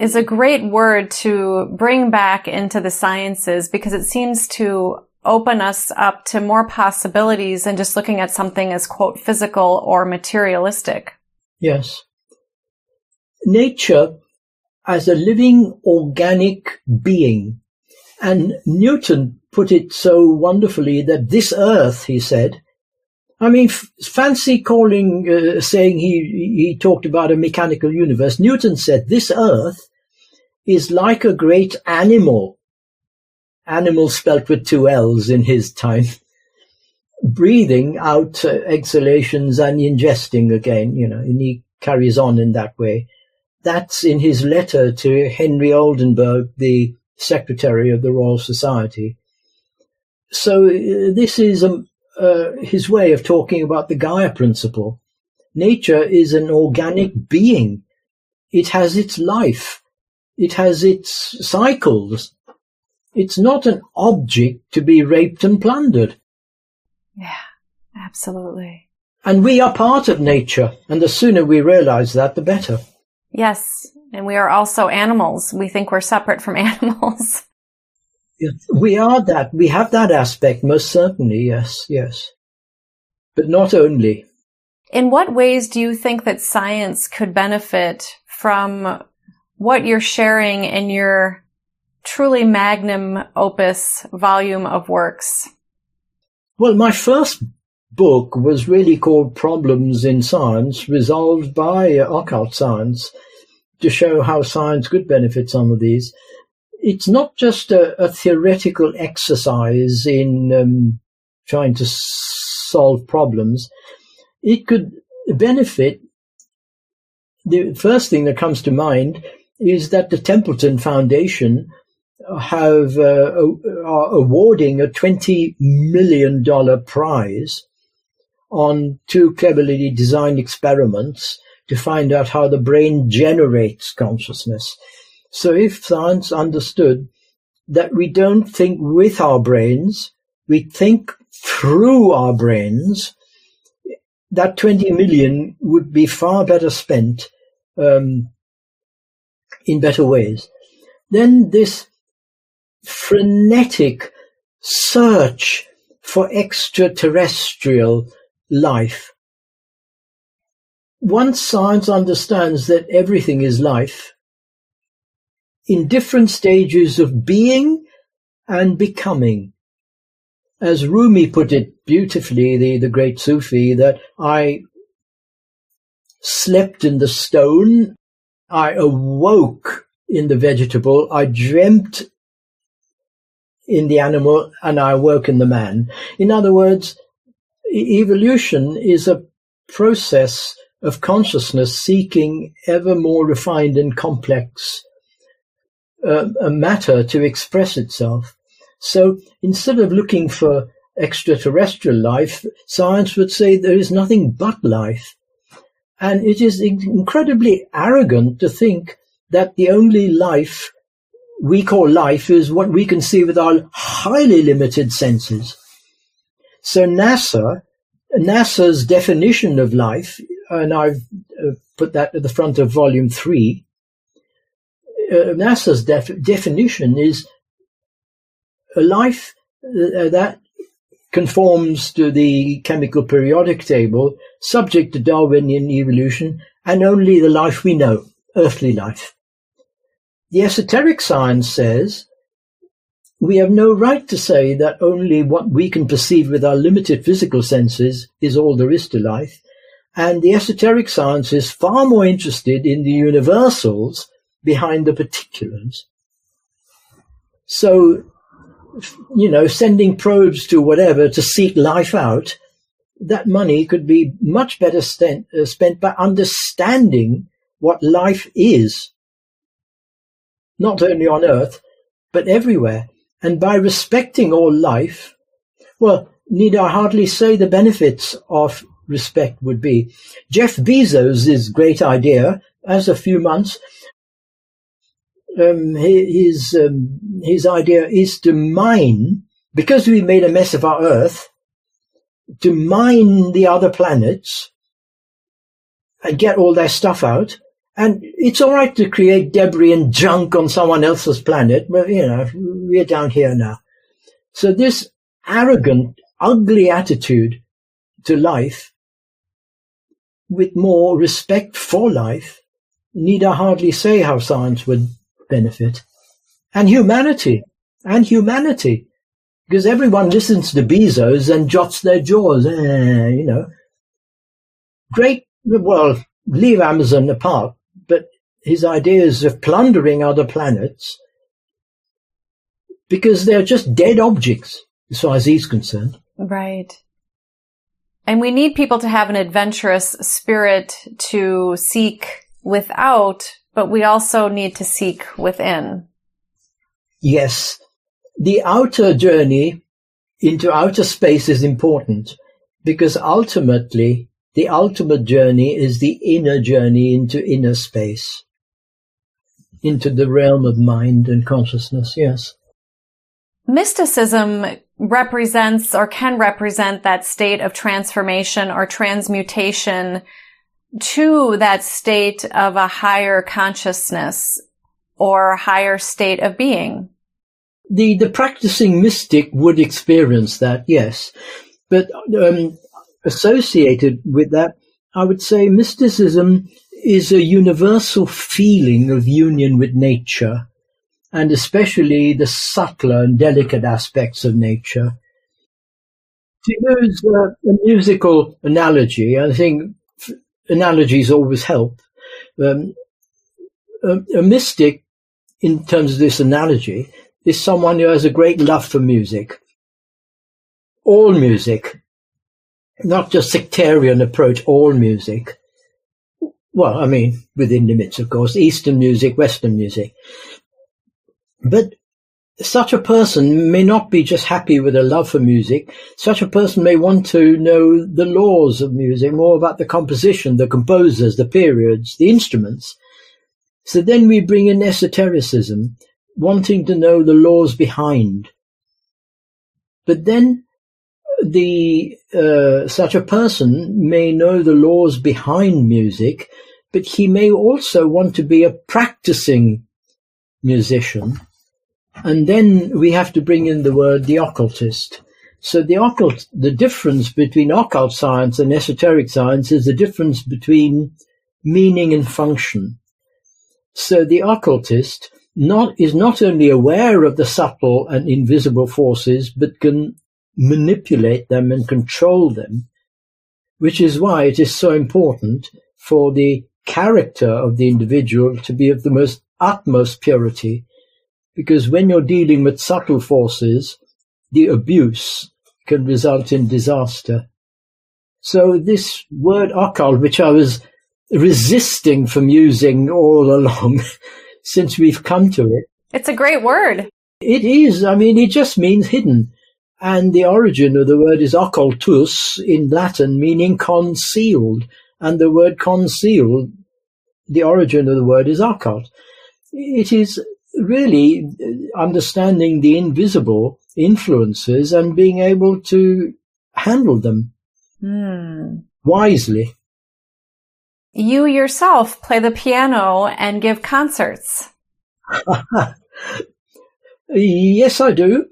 is a great word to bring back into the sciences because it seems to open us up to more possibilities than just looking at something as quote physical or materialistic. Yes. Nature as a living organic being. And Newton put it so wonderfully that this earth, he said, I mean, f- fancy calling, uh, saying he, he talked about a mechanical universe. Newton said this earth is like a great animal. Animal spelt with two L's in his time. Breathing out uh, exhalations and ingesting again, you know, and he carries on in that way. That's in his letter to Henry Oldenburg, the secretary of the Royal Society. So uh, this is um, uh, his way of talking about the Gaia principle. Nature is an organic being. It has its life. It has its cycles. It's not an object to be raped and plundered. Yeah, absolutely. And we are part of nature, and the sooner we realize that, the better. Yes, and we are also animals. We think we're separate from animals. We are that. We have that aspect, most certainly, yes, yes. But not only. In what ways do you think that science could benefit from what you're sharing in your truly magnum opus volume of works? Well, my first book was really called Problems in Science, resolved by occult science, to show how science could benefit some of these. It's not just a, a theoretical exercise in um, trying to solve problems. It could benefit. The first thing that comes to mind is that the Templeton Foundation have uh, are awarding a twenty million dollar prize on two cleverly designed experiments to find out how the brain generates consciousness. So if science understood that we don't think with our brains, we think through our brains, that 20 million would be far better spent um, in better ways. Then this frenetic search for extraterrestrial life. Once science understands that everything is life, in different stages of being and becoming. As Rumi put it beautifully, the, the great Sufi, that I slept in the stone I awoke in the vegetable, I dreamt in the animal, and I awoke in the man. In other words, evolution is a process of consciousness seeking ever more refined and complex uh, matter to express itself. So instead of looking for extraterrestrial life, science would say there is nothing but life. And it is incredibly arrogant to think that the only life we call life is what we can see with our highly limited senses. So NASA, NASA's definition of life, and I've uh, put that at the front of volume three, uh, NASA's def- definition is a life uh, that conforms to the chemical periodic table, subject to Darwinian evolution, and only the life we know, earthly life. The esoteric science says we have no right to say that only what we can perceive with our limited physical senses is all there is to life, and the esoteric science is far more interested in the universals behind the particulars. So you know, sending probes to whatever to seek life out, that money could be much better spent, uh, spent by understanding what life is, not only on Earth, but everywhere. And by respecting all life, well, need I hardly say the benefits of respect would be. Jeff Bezos' great idea, as a few months, um, his um, his idea is to mine because we made a mess of our Earth, to mine the other planets and get all their stuff out. And it's all right to create debris and junk on someone else's planet, but you know we're down here now. So this arrogant, ugly attitude to life, with more respect for life, need I hardly say how science would benefit. And humanity. And humanity. Because everyone listens to Bezos and jots their jaws, eh, you know. Great, well, leave Amazon apart, his ideas of plundering other planets, because they're just dead objects, as far as he's concerned. Right. And we need people to have an adventurous spirit to seek without but we also need to seek within. Yes. The outer journey into outer space is important because ultimately the ultimate journey is the inner journey into inner space, into the realm of mind and consciousness. Yes. Mysticism represents or can represent that state of transformation or transmutation to that state of a higher consciousness or higher state of being. The, the practicing mystic would experience that, yes. But um, associated with that, I would say mysticism is a universal feeling of union with nature, and especially the subtler and delicate aspects of nature. To use uh, a musical analogy, I think analogies always help. Um, a, a mystic, in terms of this analogy, is someone who has a great love for music. All music, not just sectarian approach, all music. Well, I mean, within limits, of course, Eastern music, Western music. But such a person may not be just happy with a love for music. Such a person may want to know the laws of music, more about the composition, the composers, the periods, the instruments. So then we bring in esotericism, wanting to know the laws behind. But then the uh, such a person may know the laws behind music, but he may also want to be a practicing musician and then we have to bring in the word the occultist. So the occult, the difference between occult science and esoteric science is the difference between meaning and function. So the occultist not, is not only aware of the subtle and invisible forces, but can manipulate them and control them, which is why it is so important for the character of the individual to be of the most utmost purity because when you're dealing with subtle forces, the abuse can result in disaster. So this word occult, which I was resisting from using all along since we've come to it. It's a great word. It is. I mean, it just means hidden. And the origin of the word is occultus in Latin, meaning concealed. And the word concealed, the origin of the word is occult. It is really understanding the invisible influences and being able to handle them Hmm. wisely. You yourself play the piano and give concerts. yes, I do.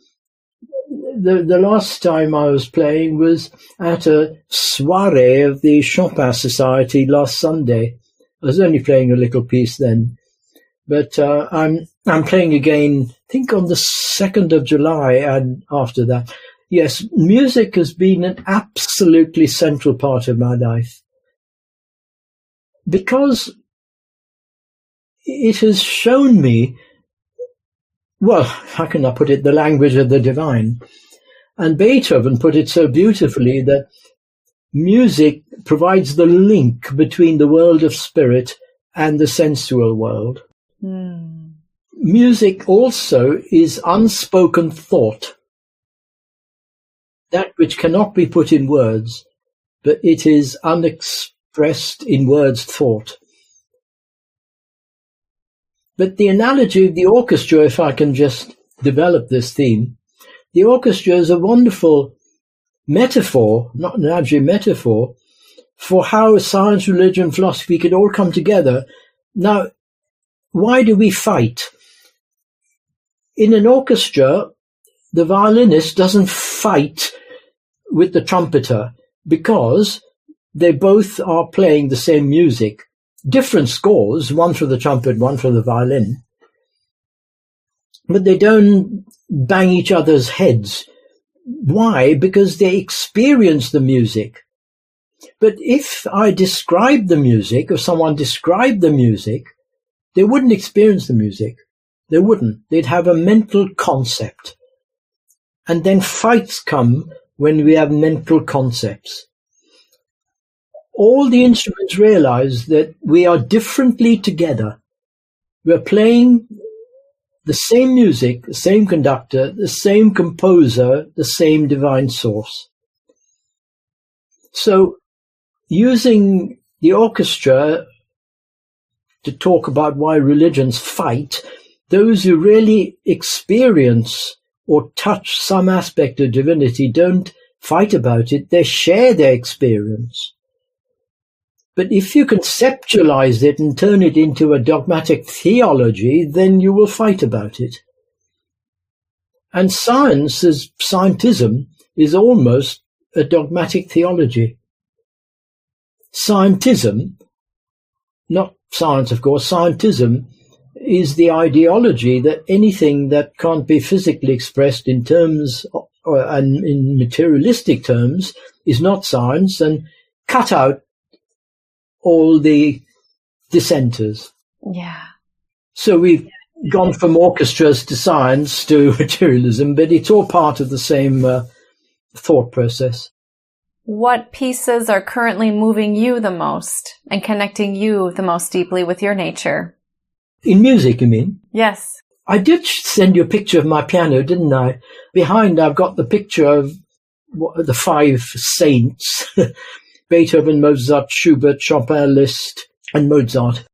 The, the last time I was playing was at a soiree of the Chopin Society last Sunday. I was only playing a little piece then, but uh, I'm I'm playing again. I think on the second of July, and after that, yes, music has been an absolutely central part of my life because it has shown me well, how can I put it, the language of the divine. And Beethoven put it so beautifully that music provides the link between the world of spirit and the sensual world. Hmm. Music also is unspoken thought, that which cannot be put in words, but it is unexpressed in words thought. But the analogy of the orchestra, if I can just develop this theme, the orchestra is a wonderful metaphor, not an analogy, metaphor, for how science, religion, philosophy could all come together. Now, why do we fight? In an orchestra, the violinist doesn't fight with the trumpeter because they both are playing the same music different scores, one for the trumpet, one for the violin, but they don't bang each other's heads. Why? Because they experience the music. But if I describe the music, or someone described the music, they wouldn't experience the music. They wouldn't. They'd have a mental concept. And then fights come when we have mental concepts all the instruments realize that we are differently together. We're playing the same music, the same conductor, the same composer, the same divine source. So using the orchestra to talk about why religions fight, those who really experience or touch some aspect of divinity don't fight about it, they share their experience. But if you conceptualize it and turn it into a dogmatic theology, then you will fight about it. And science, as scientism, is almost a dogmatic theology. Scientism, not science, of course, scientism is the ideology that anything that can't be physically expressed in terms or, and in materialistic terms is not science and cut out all the dissenters. Yeah. So we've gone from orchestras to science to materialism, but it's all part of the same uh, thought process. What pieces are currently moving you the most and connecting you the most deeply with your nature? In music, you mean? Yes. I did send you a picture of my piano, didn't I? Behind, I've got the picture of the five saints Beethoven, Mozart, Schubert, Chopin, Liszt, and Mozart.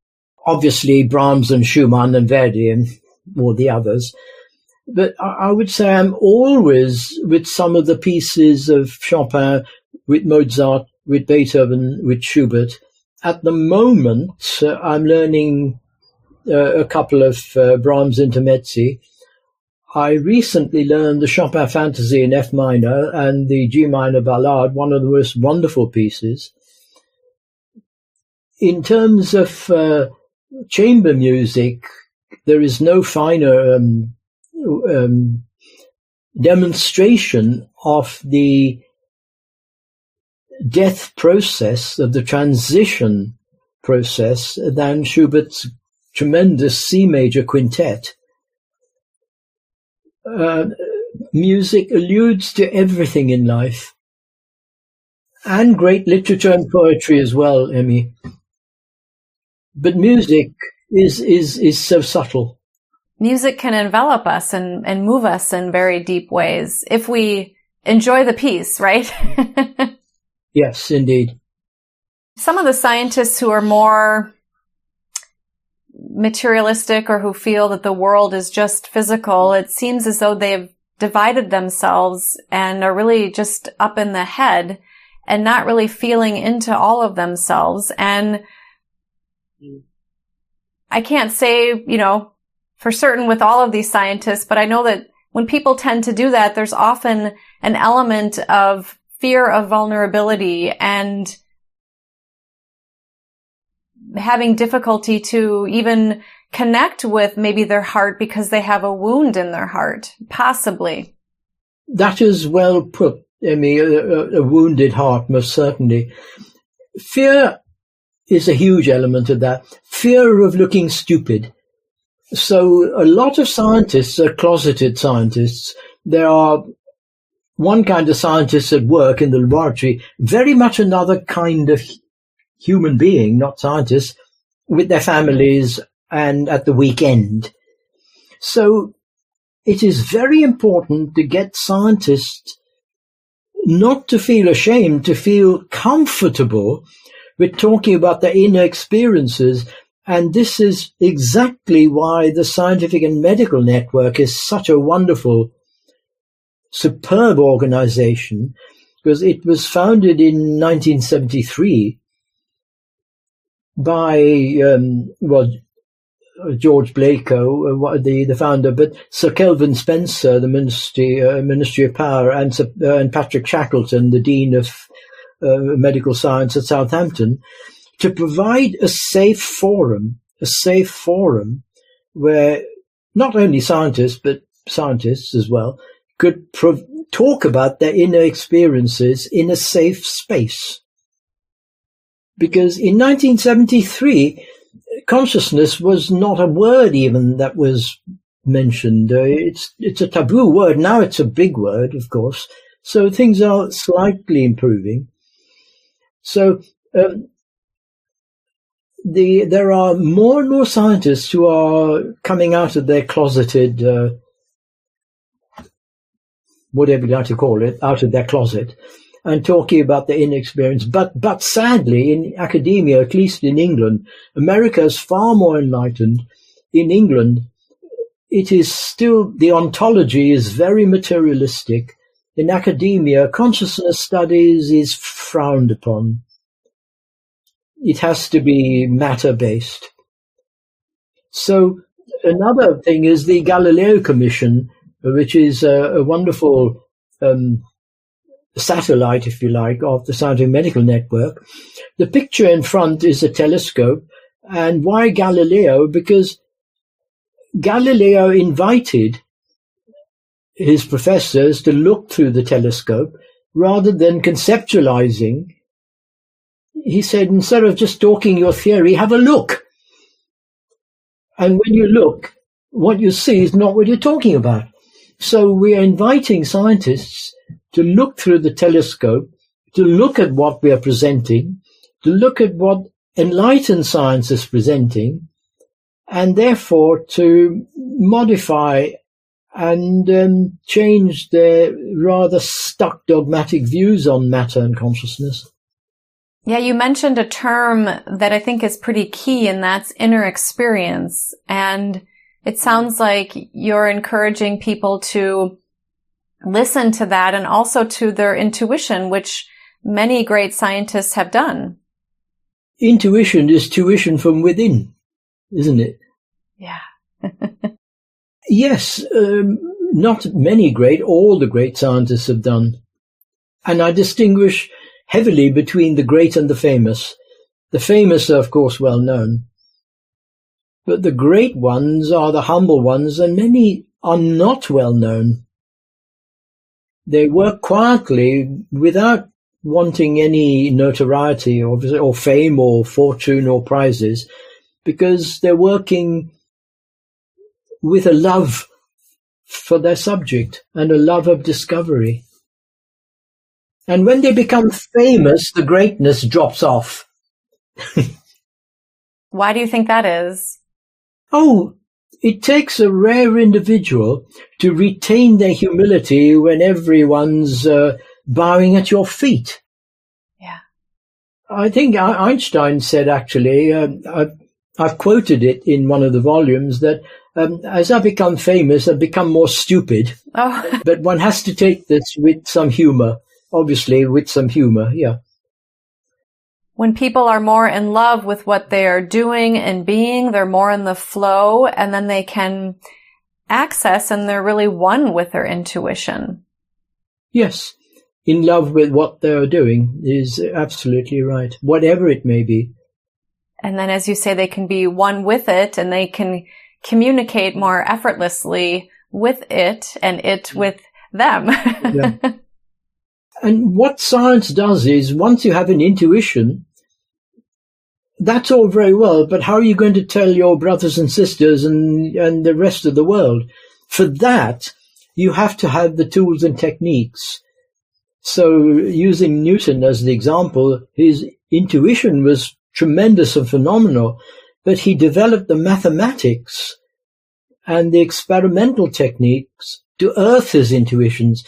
Obviously, Brahms and Schumann and Verdi and all the others. But I would say I'm always with some of the pieces of Chopin, with Mozart, with Beethoven, with Schubert. At the moment, uh, I'm learning uh, a couple of uh, Brahms intermezzi I recently learned the Chopin Fantasy in F minor and the G minor Ballade, one of the most wonderful pieces. In terms of uh, chamber music, there is no finer um, um, demonstration of the death process, of the transition process, than Schubert's tremendous C major quintet uh, music alludes to everything in life and great literature and poetry as well, Emmy. But music is, is, is so subtle. Music can envelop us and, and move us in very deep ways if we enjoy the piece, right? yes, indeed. Some of the scientists who are more materialistic or who feel that the world is just physical, it seems as though they've divided themselves and are really just up in the head and not really feeling into all of themselves. And I can't say, you know, for certain with all of these scientists, but I know that when people tend to do that, there's often an element of fear of vulnerability and having difficulty to even connect with maybe their heart because they have a wound in their heart, possibly. That is well put, Emmy, a, a wounded heart, most certainly. Fear is a huge element of that. Fear of looking stupid. So a lot of scientists are closeted scientists. There are one kind of scientists at work in the laboratory, very much another kind of human being, not scientists, with their families and at the weekend. So it is very important to get scientists not to feel ashamed, to feel comfortable with talking about their inner experiences. And this is exactly why the scientific and medical network is such a wonderful, superb organization because it was founded in 1973 by um, well George Blaker, uh, the the founder, but Sir Kelvin Spencer, the Ministry uh, Ministry of Power, and uh, and Patrick Shackleton, the Dean of uh, Medical Science at Southampton, to provide a safe forum, a safe forum where not only scientists but scientists as well could prov- talk about their inner experiences in a safe space because in 1973, consciousness was not a word even that was mentioned. Uh, it's it's a taboo word now. It's a big word, of course. So things are slightly improving. So um, the there are more and more scientists who are coming out of their closeted, uh, whatever you like to call it, out of their closet, and talking about the inexperience. But, but sadly, in academia, at least in England, America is far more enlightened. In England, it is still, the ontology is very materialistic. In academia, consciousness studies is frowned upon. It has to be matter based. So another thing is the Galileo Commission, which is a, a wonderful um, satellite, if you like, of the Scientific Medical Network. The picture in front is a telescope. And why Galileo? Because Galileo invited his professors to look through the telescope rather than conceptualizing. He said, instead of just talking your theory, have a look. And when you look, what you see is not what you're talking about. So we are inviting scientists to look through the telescope, to look at what we are presenting, to look at what enlightened science is presenting, and therefore to modify and um, change their rather stuck dogmatic views on matter and consciousness. Yeah, you mentioned a term that I think is pretty key, and that's inner experience. And it sounds like you're encouraging people to listen to that and also to their intuition, which many great scientists have done. Intuition is tuition from within, isn't it? Yeah. yes, um, not many great, all the great scientists have done. And I distinguish heavily between the great and the famous. The famous are, of course, well known. But the great ones are the humble ones, and many are not well known. They work quietly without wanting any notoriety or, or fame or fortune or prizes because they're working with a love for their subject and a love of discovery. And when they become famous, the greatness drops off. Why do you think that is? Oh, it takes a rare individual to retain their humility when everyone's uh, bowing at your feet. Yeah. I think Einstein said actually, uh, I I've quoted it in one of the volumes that um, as I become famous, I've become more stupid. Oh. but one has to take this with some humor, obviously, with some humor, yeah. When people are more in love with what they are doing and being, they're more in the flow and then they can access and they're really one with their intuition. Yes. In love with what they're doing is absolutely right, whatever it may be. And then, as you say, they can be one with it and they can communicate more effortlessly with it and it with them. yeah. And what science does is once you have an intuition, that's all very well, but how are you going to tell your brothers and sisters and, and the rest of the world? For that, you have to have the tools and techniques. So using Newton as the example, his intuition was tremendous and phenomenal, but he developed the mathematics and the experimental techniques to earth his intuitions.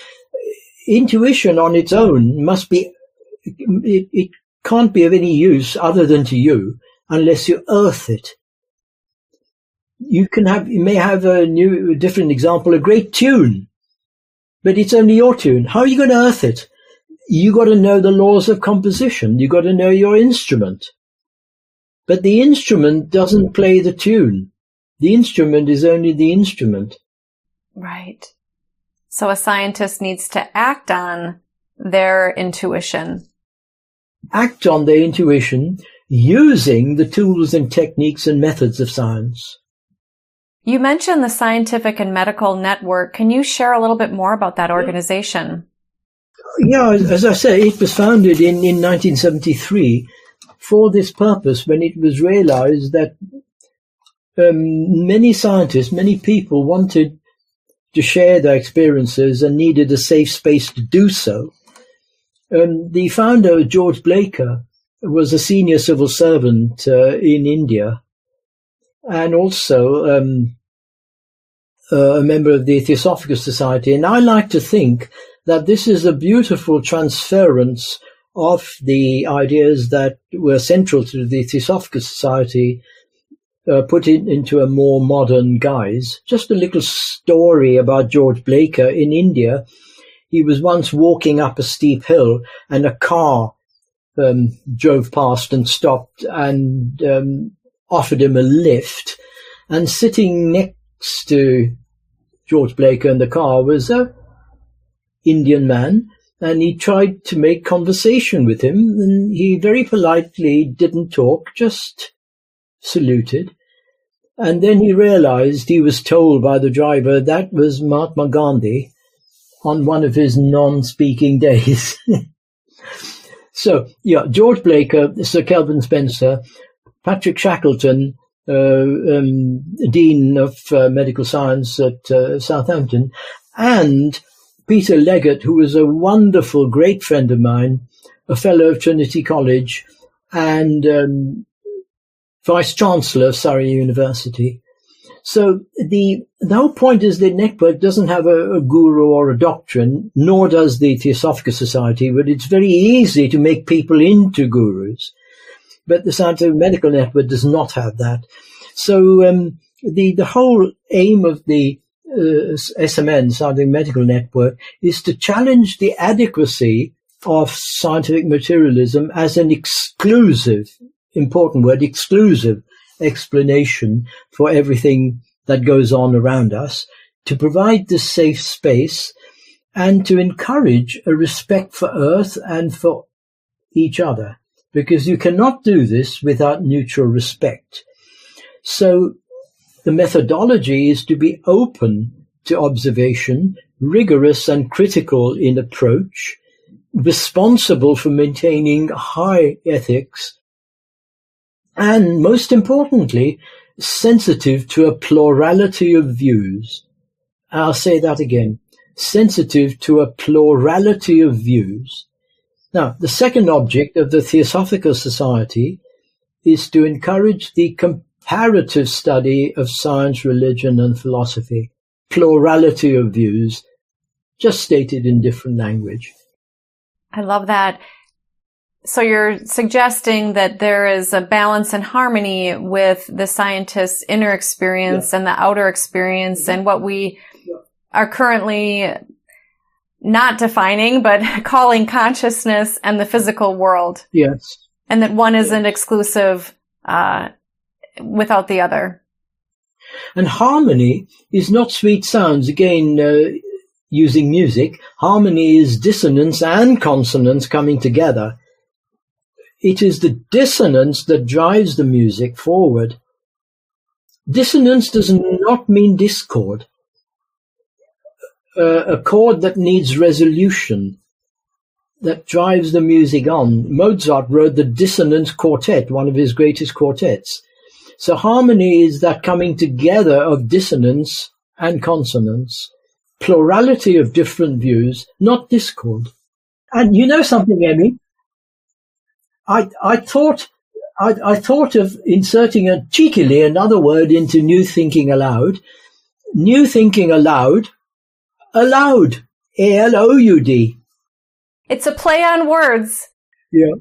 Intuition on its own must be, it, it can't be of any use other than to you unless you earth it. You can have, you may have a new, different example, a great tune, but it's only your tune. How are you going to earth it? You got to know the laws of composition. You got to know your instrument. But the instrument doesn't play the tune. The instrument is only the instrument. Right. So a scientist needs to act on their intuition. Act on their intuition using the tools and techniques and methods of science. You mentioned the Scientific and Medical Network. Can you share a little bit more about that organization? Yeah, as I say, it was founded in, in 1973 for this purpose when it was realized that um, many scientists, many people wanted to share their experiences and needed a safe space to do so. Um, the founder, George Blaker, was a senior civil servant uh, in India and also um, uh, a member of the Theosophical Society. And I like to think that this is a beautiful transference of the ideas that were central to the Theosophical Society uh, put it into a more modern guise. Just a little story about George Blaker in India. He was once walking up a steep hill and a car um, drove past and stopped and um, offered him a lift. And sitting next to George Blaker in the car was a Indian man and he tried to make conversation with him and he very politely didn't talk, just saluted. And then he realized he was told by the driver that was Mahatma Gandhi on one of his non-speaking days. so, yeah, George Blaker, Sir Kelvin Spencer, Patrick Shackleton, uh, um, Dean of uh, Medical Science at uh, Southampton, and Peter Leggett, who was a wonderful, great friend of mine, a fellow of Trinity College, and um, Vice Chancellor of Surrey University. So the the whole point is the network doesn't have a, a, guru or a doctrine, nor does the Theosophical Society, but it's very easy to make people into gurus. But the Scientific Medical Network does not have that. So um, the the whole aim of the uh, SMN, Scientific Medical Network, is to challenge the adequacy of scientific materialism as an exclusive, important word, exclusive explanation for everything that goes on around us, to provide this safe space and to encourage a respect for Earth and for each other, because you cannot do this without mutual respect. So the methodology is to be open to observation, rigorous and critical in approach, responsible for maintaining high ethics, and most importantly, sensitive to a plurality of views. I'll say that again. Sensitive to a plurality of views. Now, the second object of the Theosophical Society is to encourage the comparative study of science, religion, and philosophy, plurality of views, just stated in different language. I love that. So you're suggesting that there is a balance and harmony with the scientist's inner experience yeah. and the outer experience mm-hmm. and what we yeah. are currently not defining, but calling consciousness and the physical world. Yes. And that one isn't yes. exclusive, uh, without the other. And harmony is not sweet sounds. Again, uh, using music, harmony is dissonance and consonance coming together. It is the dissonance that drives the music forward. Dissonance does not mean discord. Uh, a chord that needs resolution, that drives the music on. Mozart wrote the Dissonance Quartet, one of his greatest quartets. So harmony is that coming together of dissonance and consonance, plurality of different views, not discord. And you know something, Emmy? I, I thought, I, I thought of inserting a cheekily another word into new thinking aloud. New thinking aloud, aloud, A-L-O-U-D. It's a play on words. Yeah.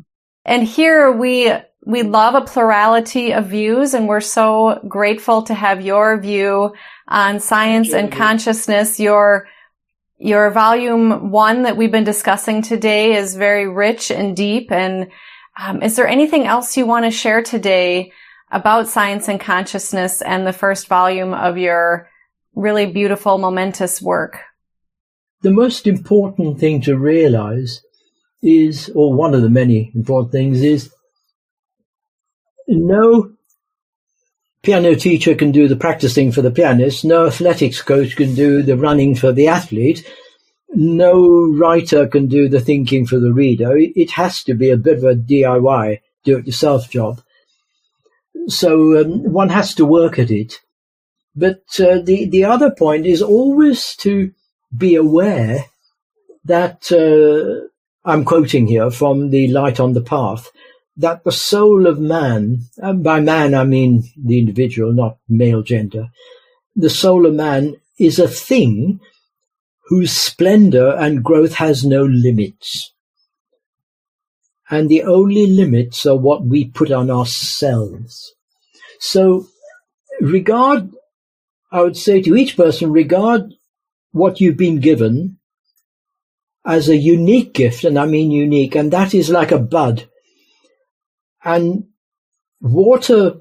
And here we we love a plurality of views and we're so grateful to have your view on science and consciousness. Your, your volume one that we've been discussing today is very rich and deep. And um, is there anything else you want to share today about science and consciousness and the first volume of your really beautiful, momentous work? The most important thing to realize is, or one of the many important things is no piano teacher can do the practicing for the pianist. No athletics coach can do the running for the athlete. No writer can do the thinking for the reader. It has to be a bit of a DIY, do it yourself job. So um, one has to work at it. But uh, the, the other point is always to be aware that, uh, I'm quoting here from the Light on the Path, that the soul of man, and by man I mean the individual, not male gender, the soul of man is a thing whose splendor and growth has no limits. And the only limits are what we put on ourselves. So regard, I would say to each person, regard what you've been given as a unique gift, and I mean unique, and that is like a bud and water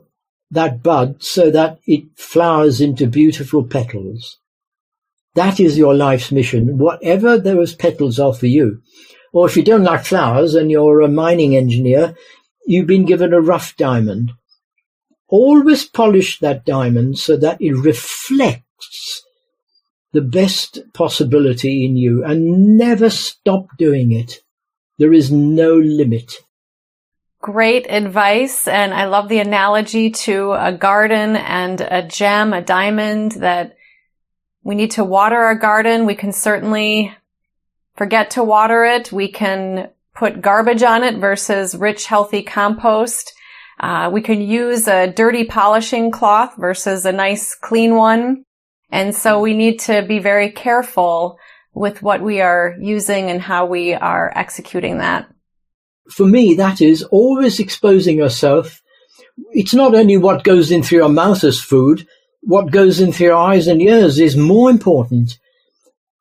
that bud so that it flowers into beautiful petals. That is your life's mission, whatever those petals are for you. Or if you don't like flowers and you're a mining engineer, you've been given a rough diamond. Always polish that diamond so that it reflects the best possibility in you and never stop doing it. There is no limit. Great advice. And I love the analogy to a garden and a gem, a diamond that we need to water our garden. We can certainly forget to water it. We can put garbage on it versus rich, healthy compost. Uh, we can use a dirty polishing cloth versus a nice clean one. And so we need to be very careful with what we are using and how we are executing that for me, that is always exposing yourself. It's not only what goes in through your mouth as food, what goes into your eyes and ears is more important.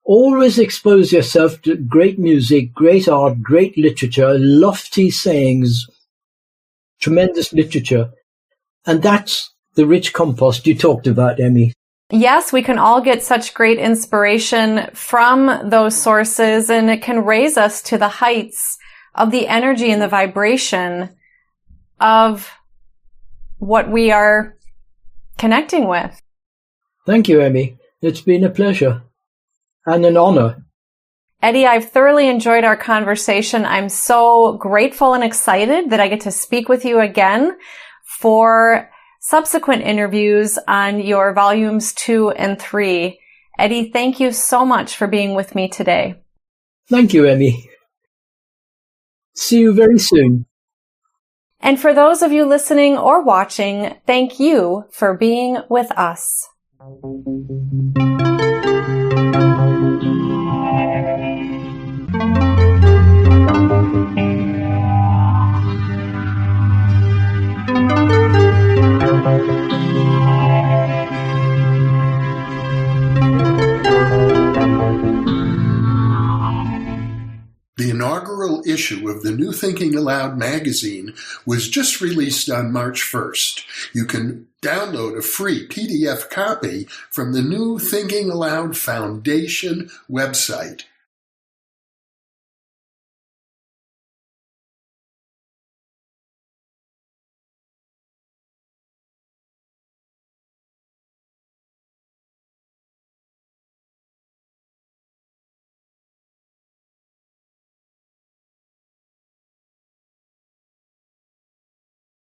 Always expose yourself to great music, great art, great literature, lofty sayings, tremendous literature. And that's the rich compost you talked about, Emmy. Yes, we can all get such great inspiration from those sources and it can raise us to the heights of the energy and the vibration of what we are connecting with. Thank you, Emmy. It's been a pleasure and an honor. Edi, I've thoroughly enjoyed our conversation. I'm so grateful and excited that I get to speak with you again for subsequent interviews on your volumes two and three. Edi, thank you so much for being with me today. Thank you, Emmy. See you very soon. And for those of you listening or watching, thank you for being with us. Of the New Thinking Allowed magazine was just released on March 1st. You can download a free PDF copy from the New Thinking Allowed Foundation website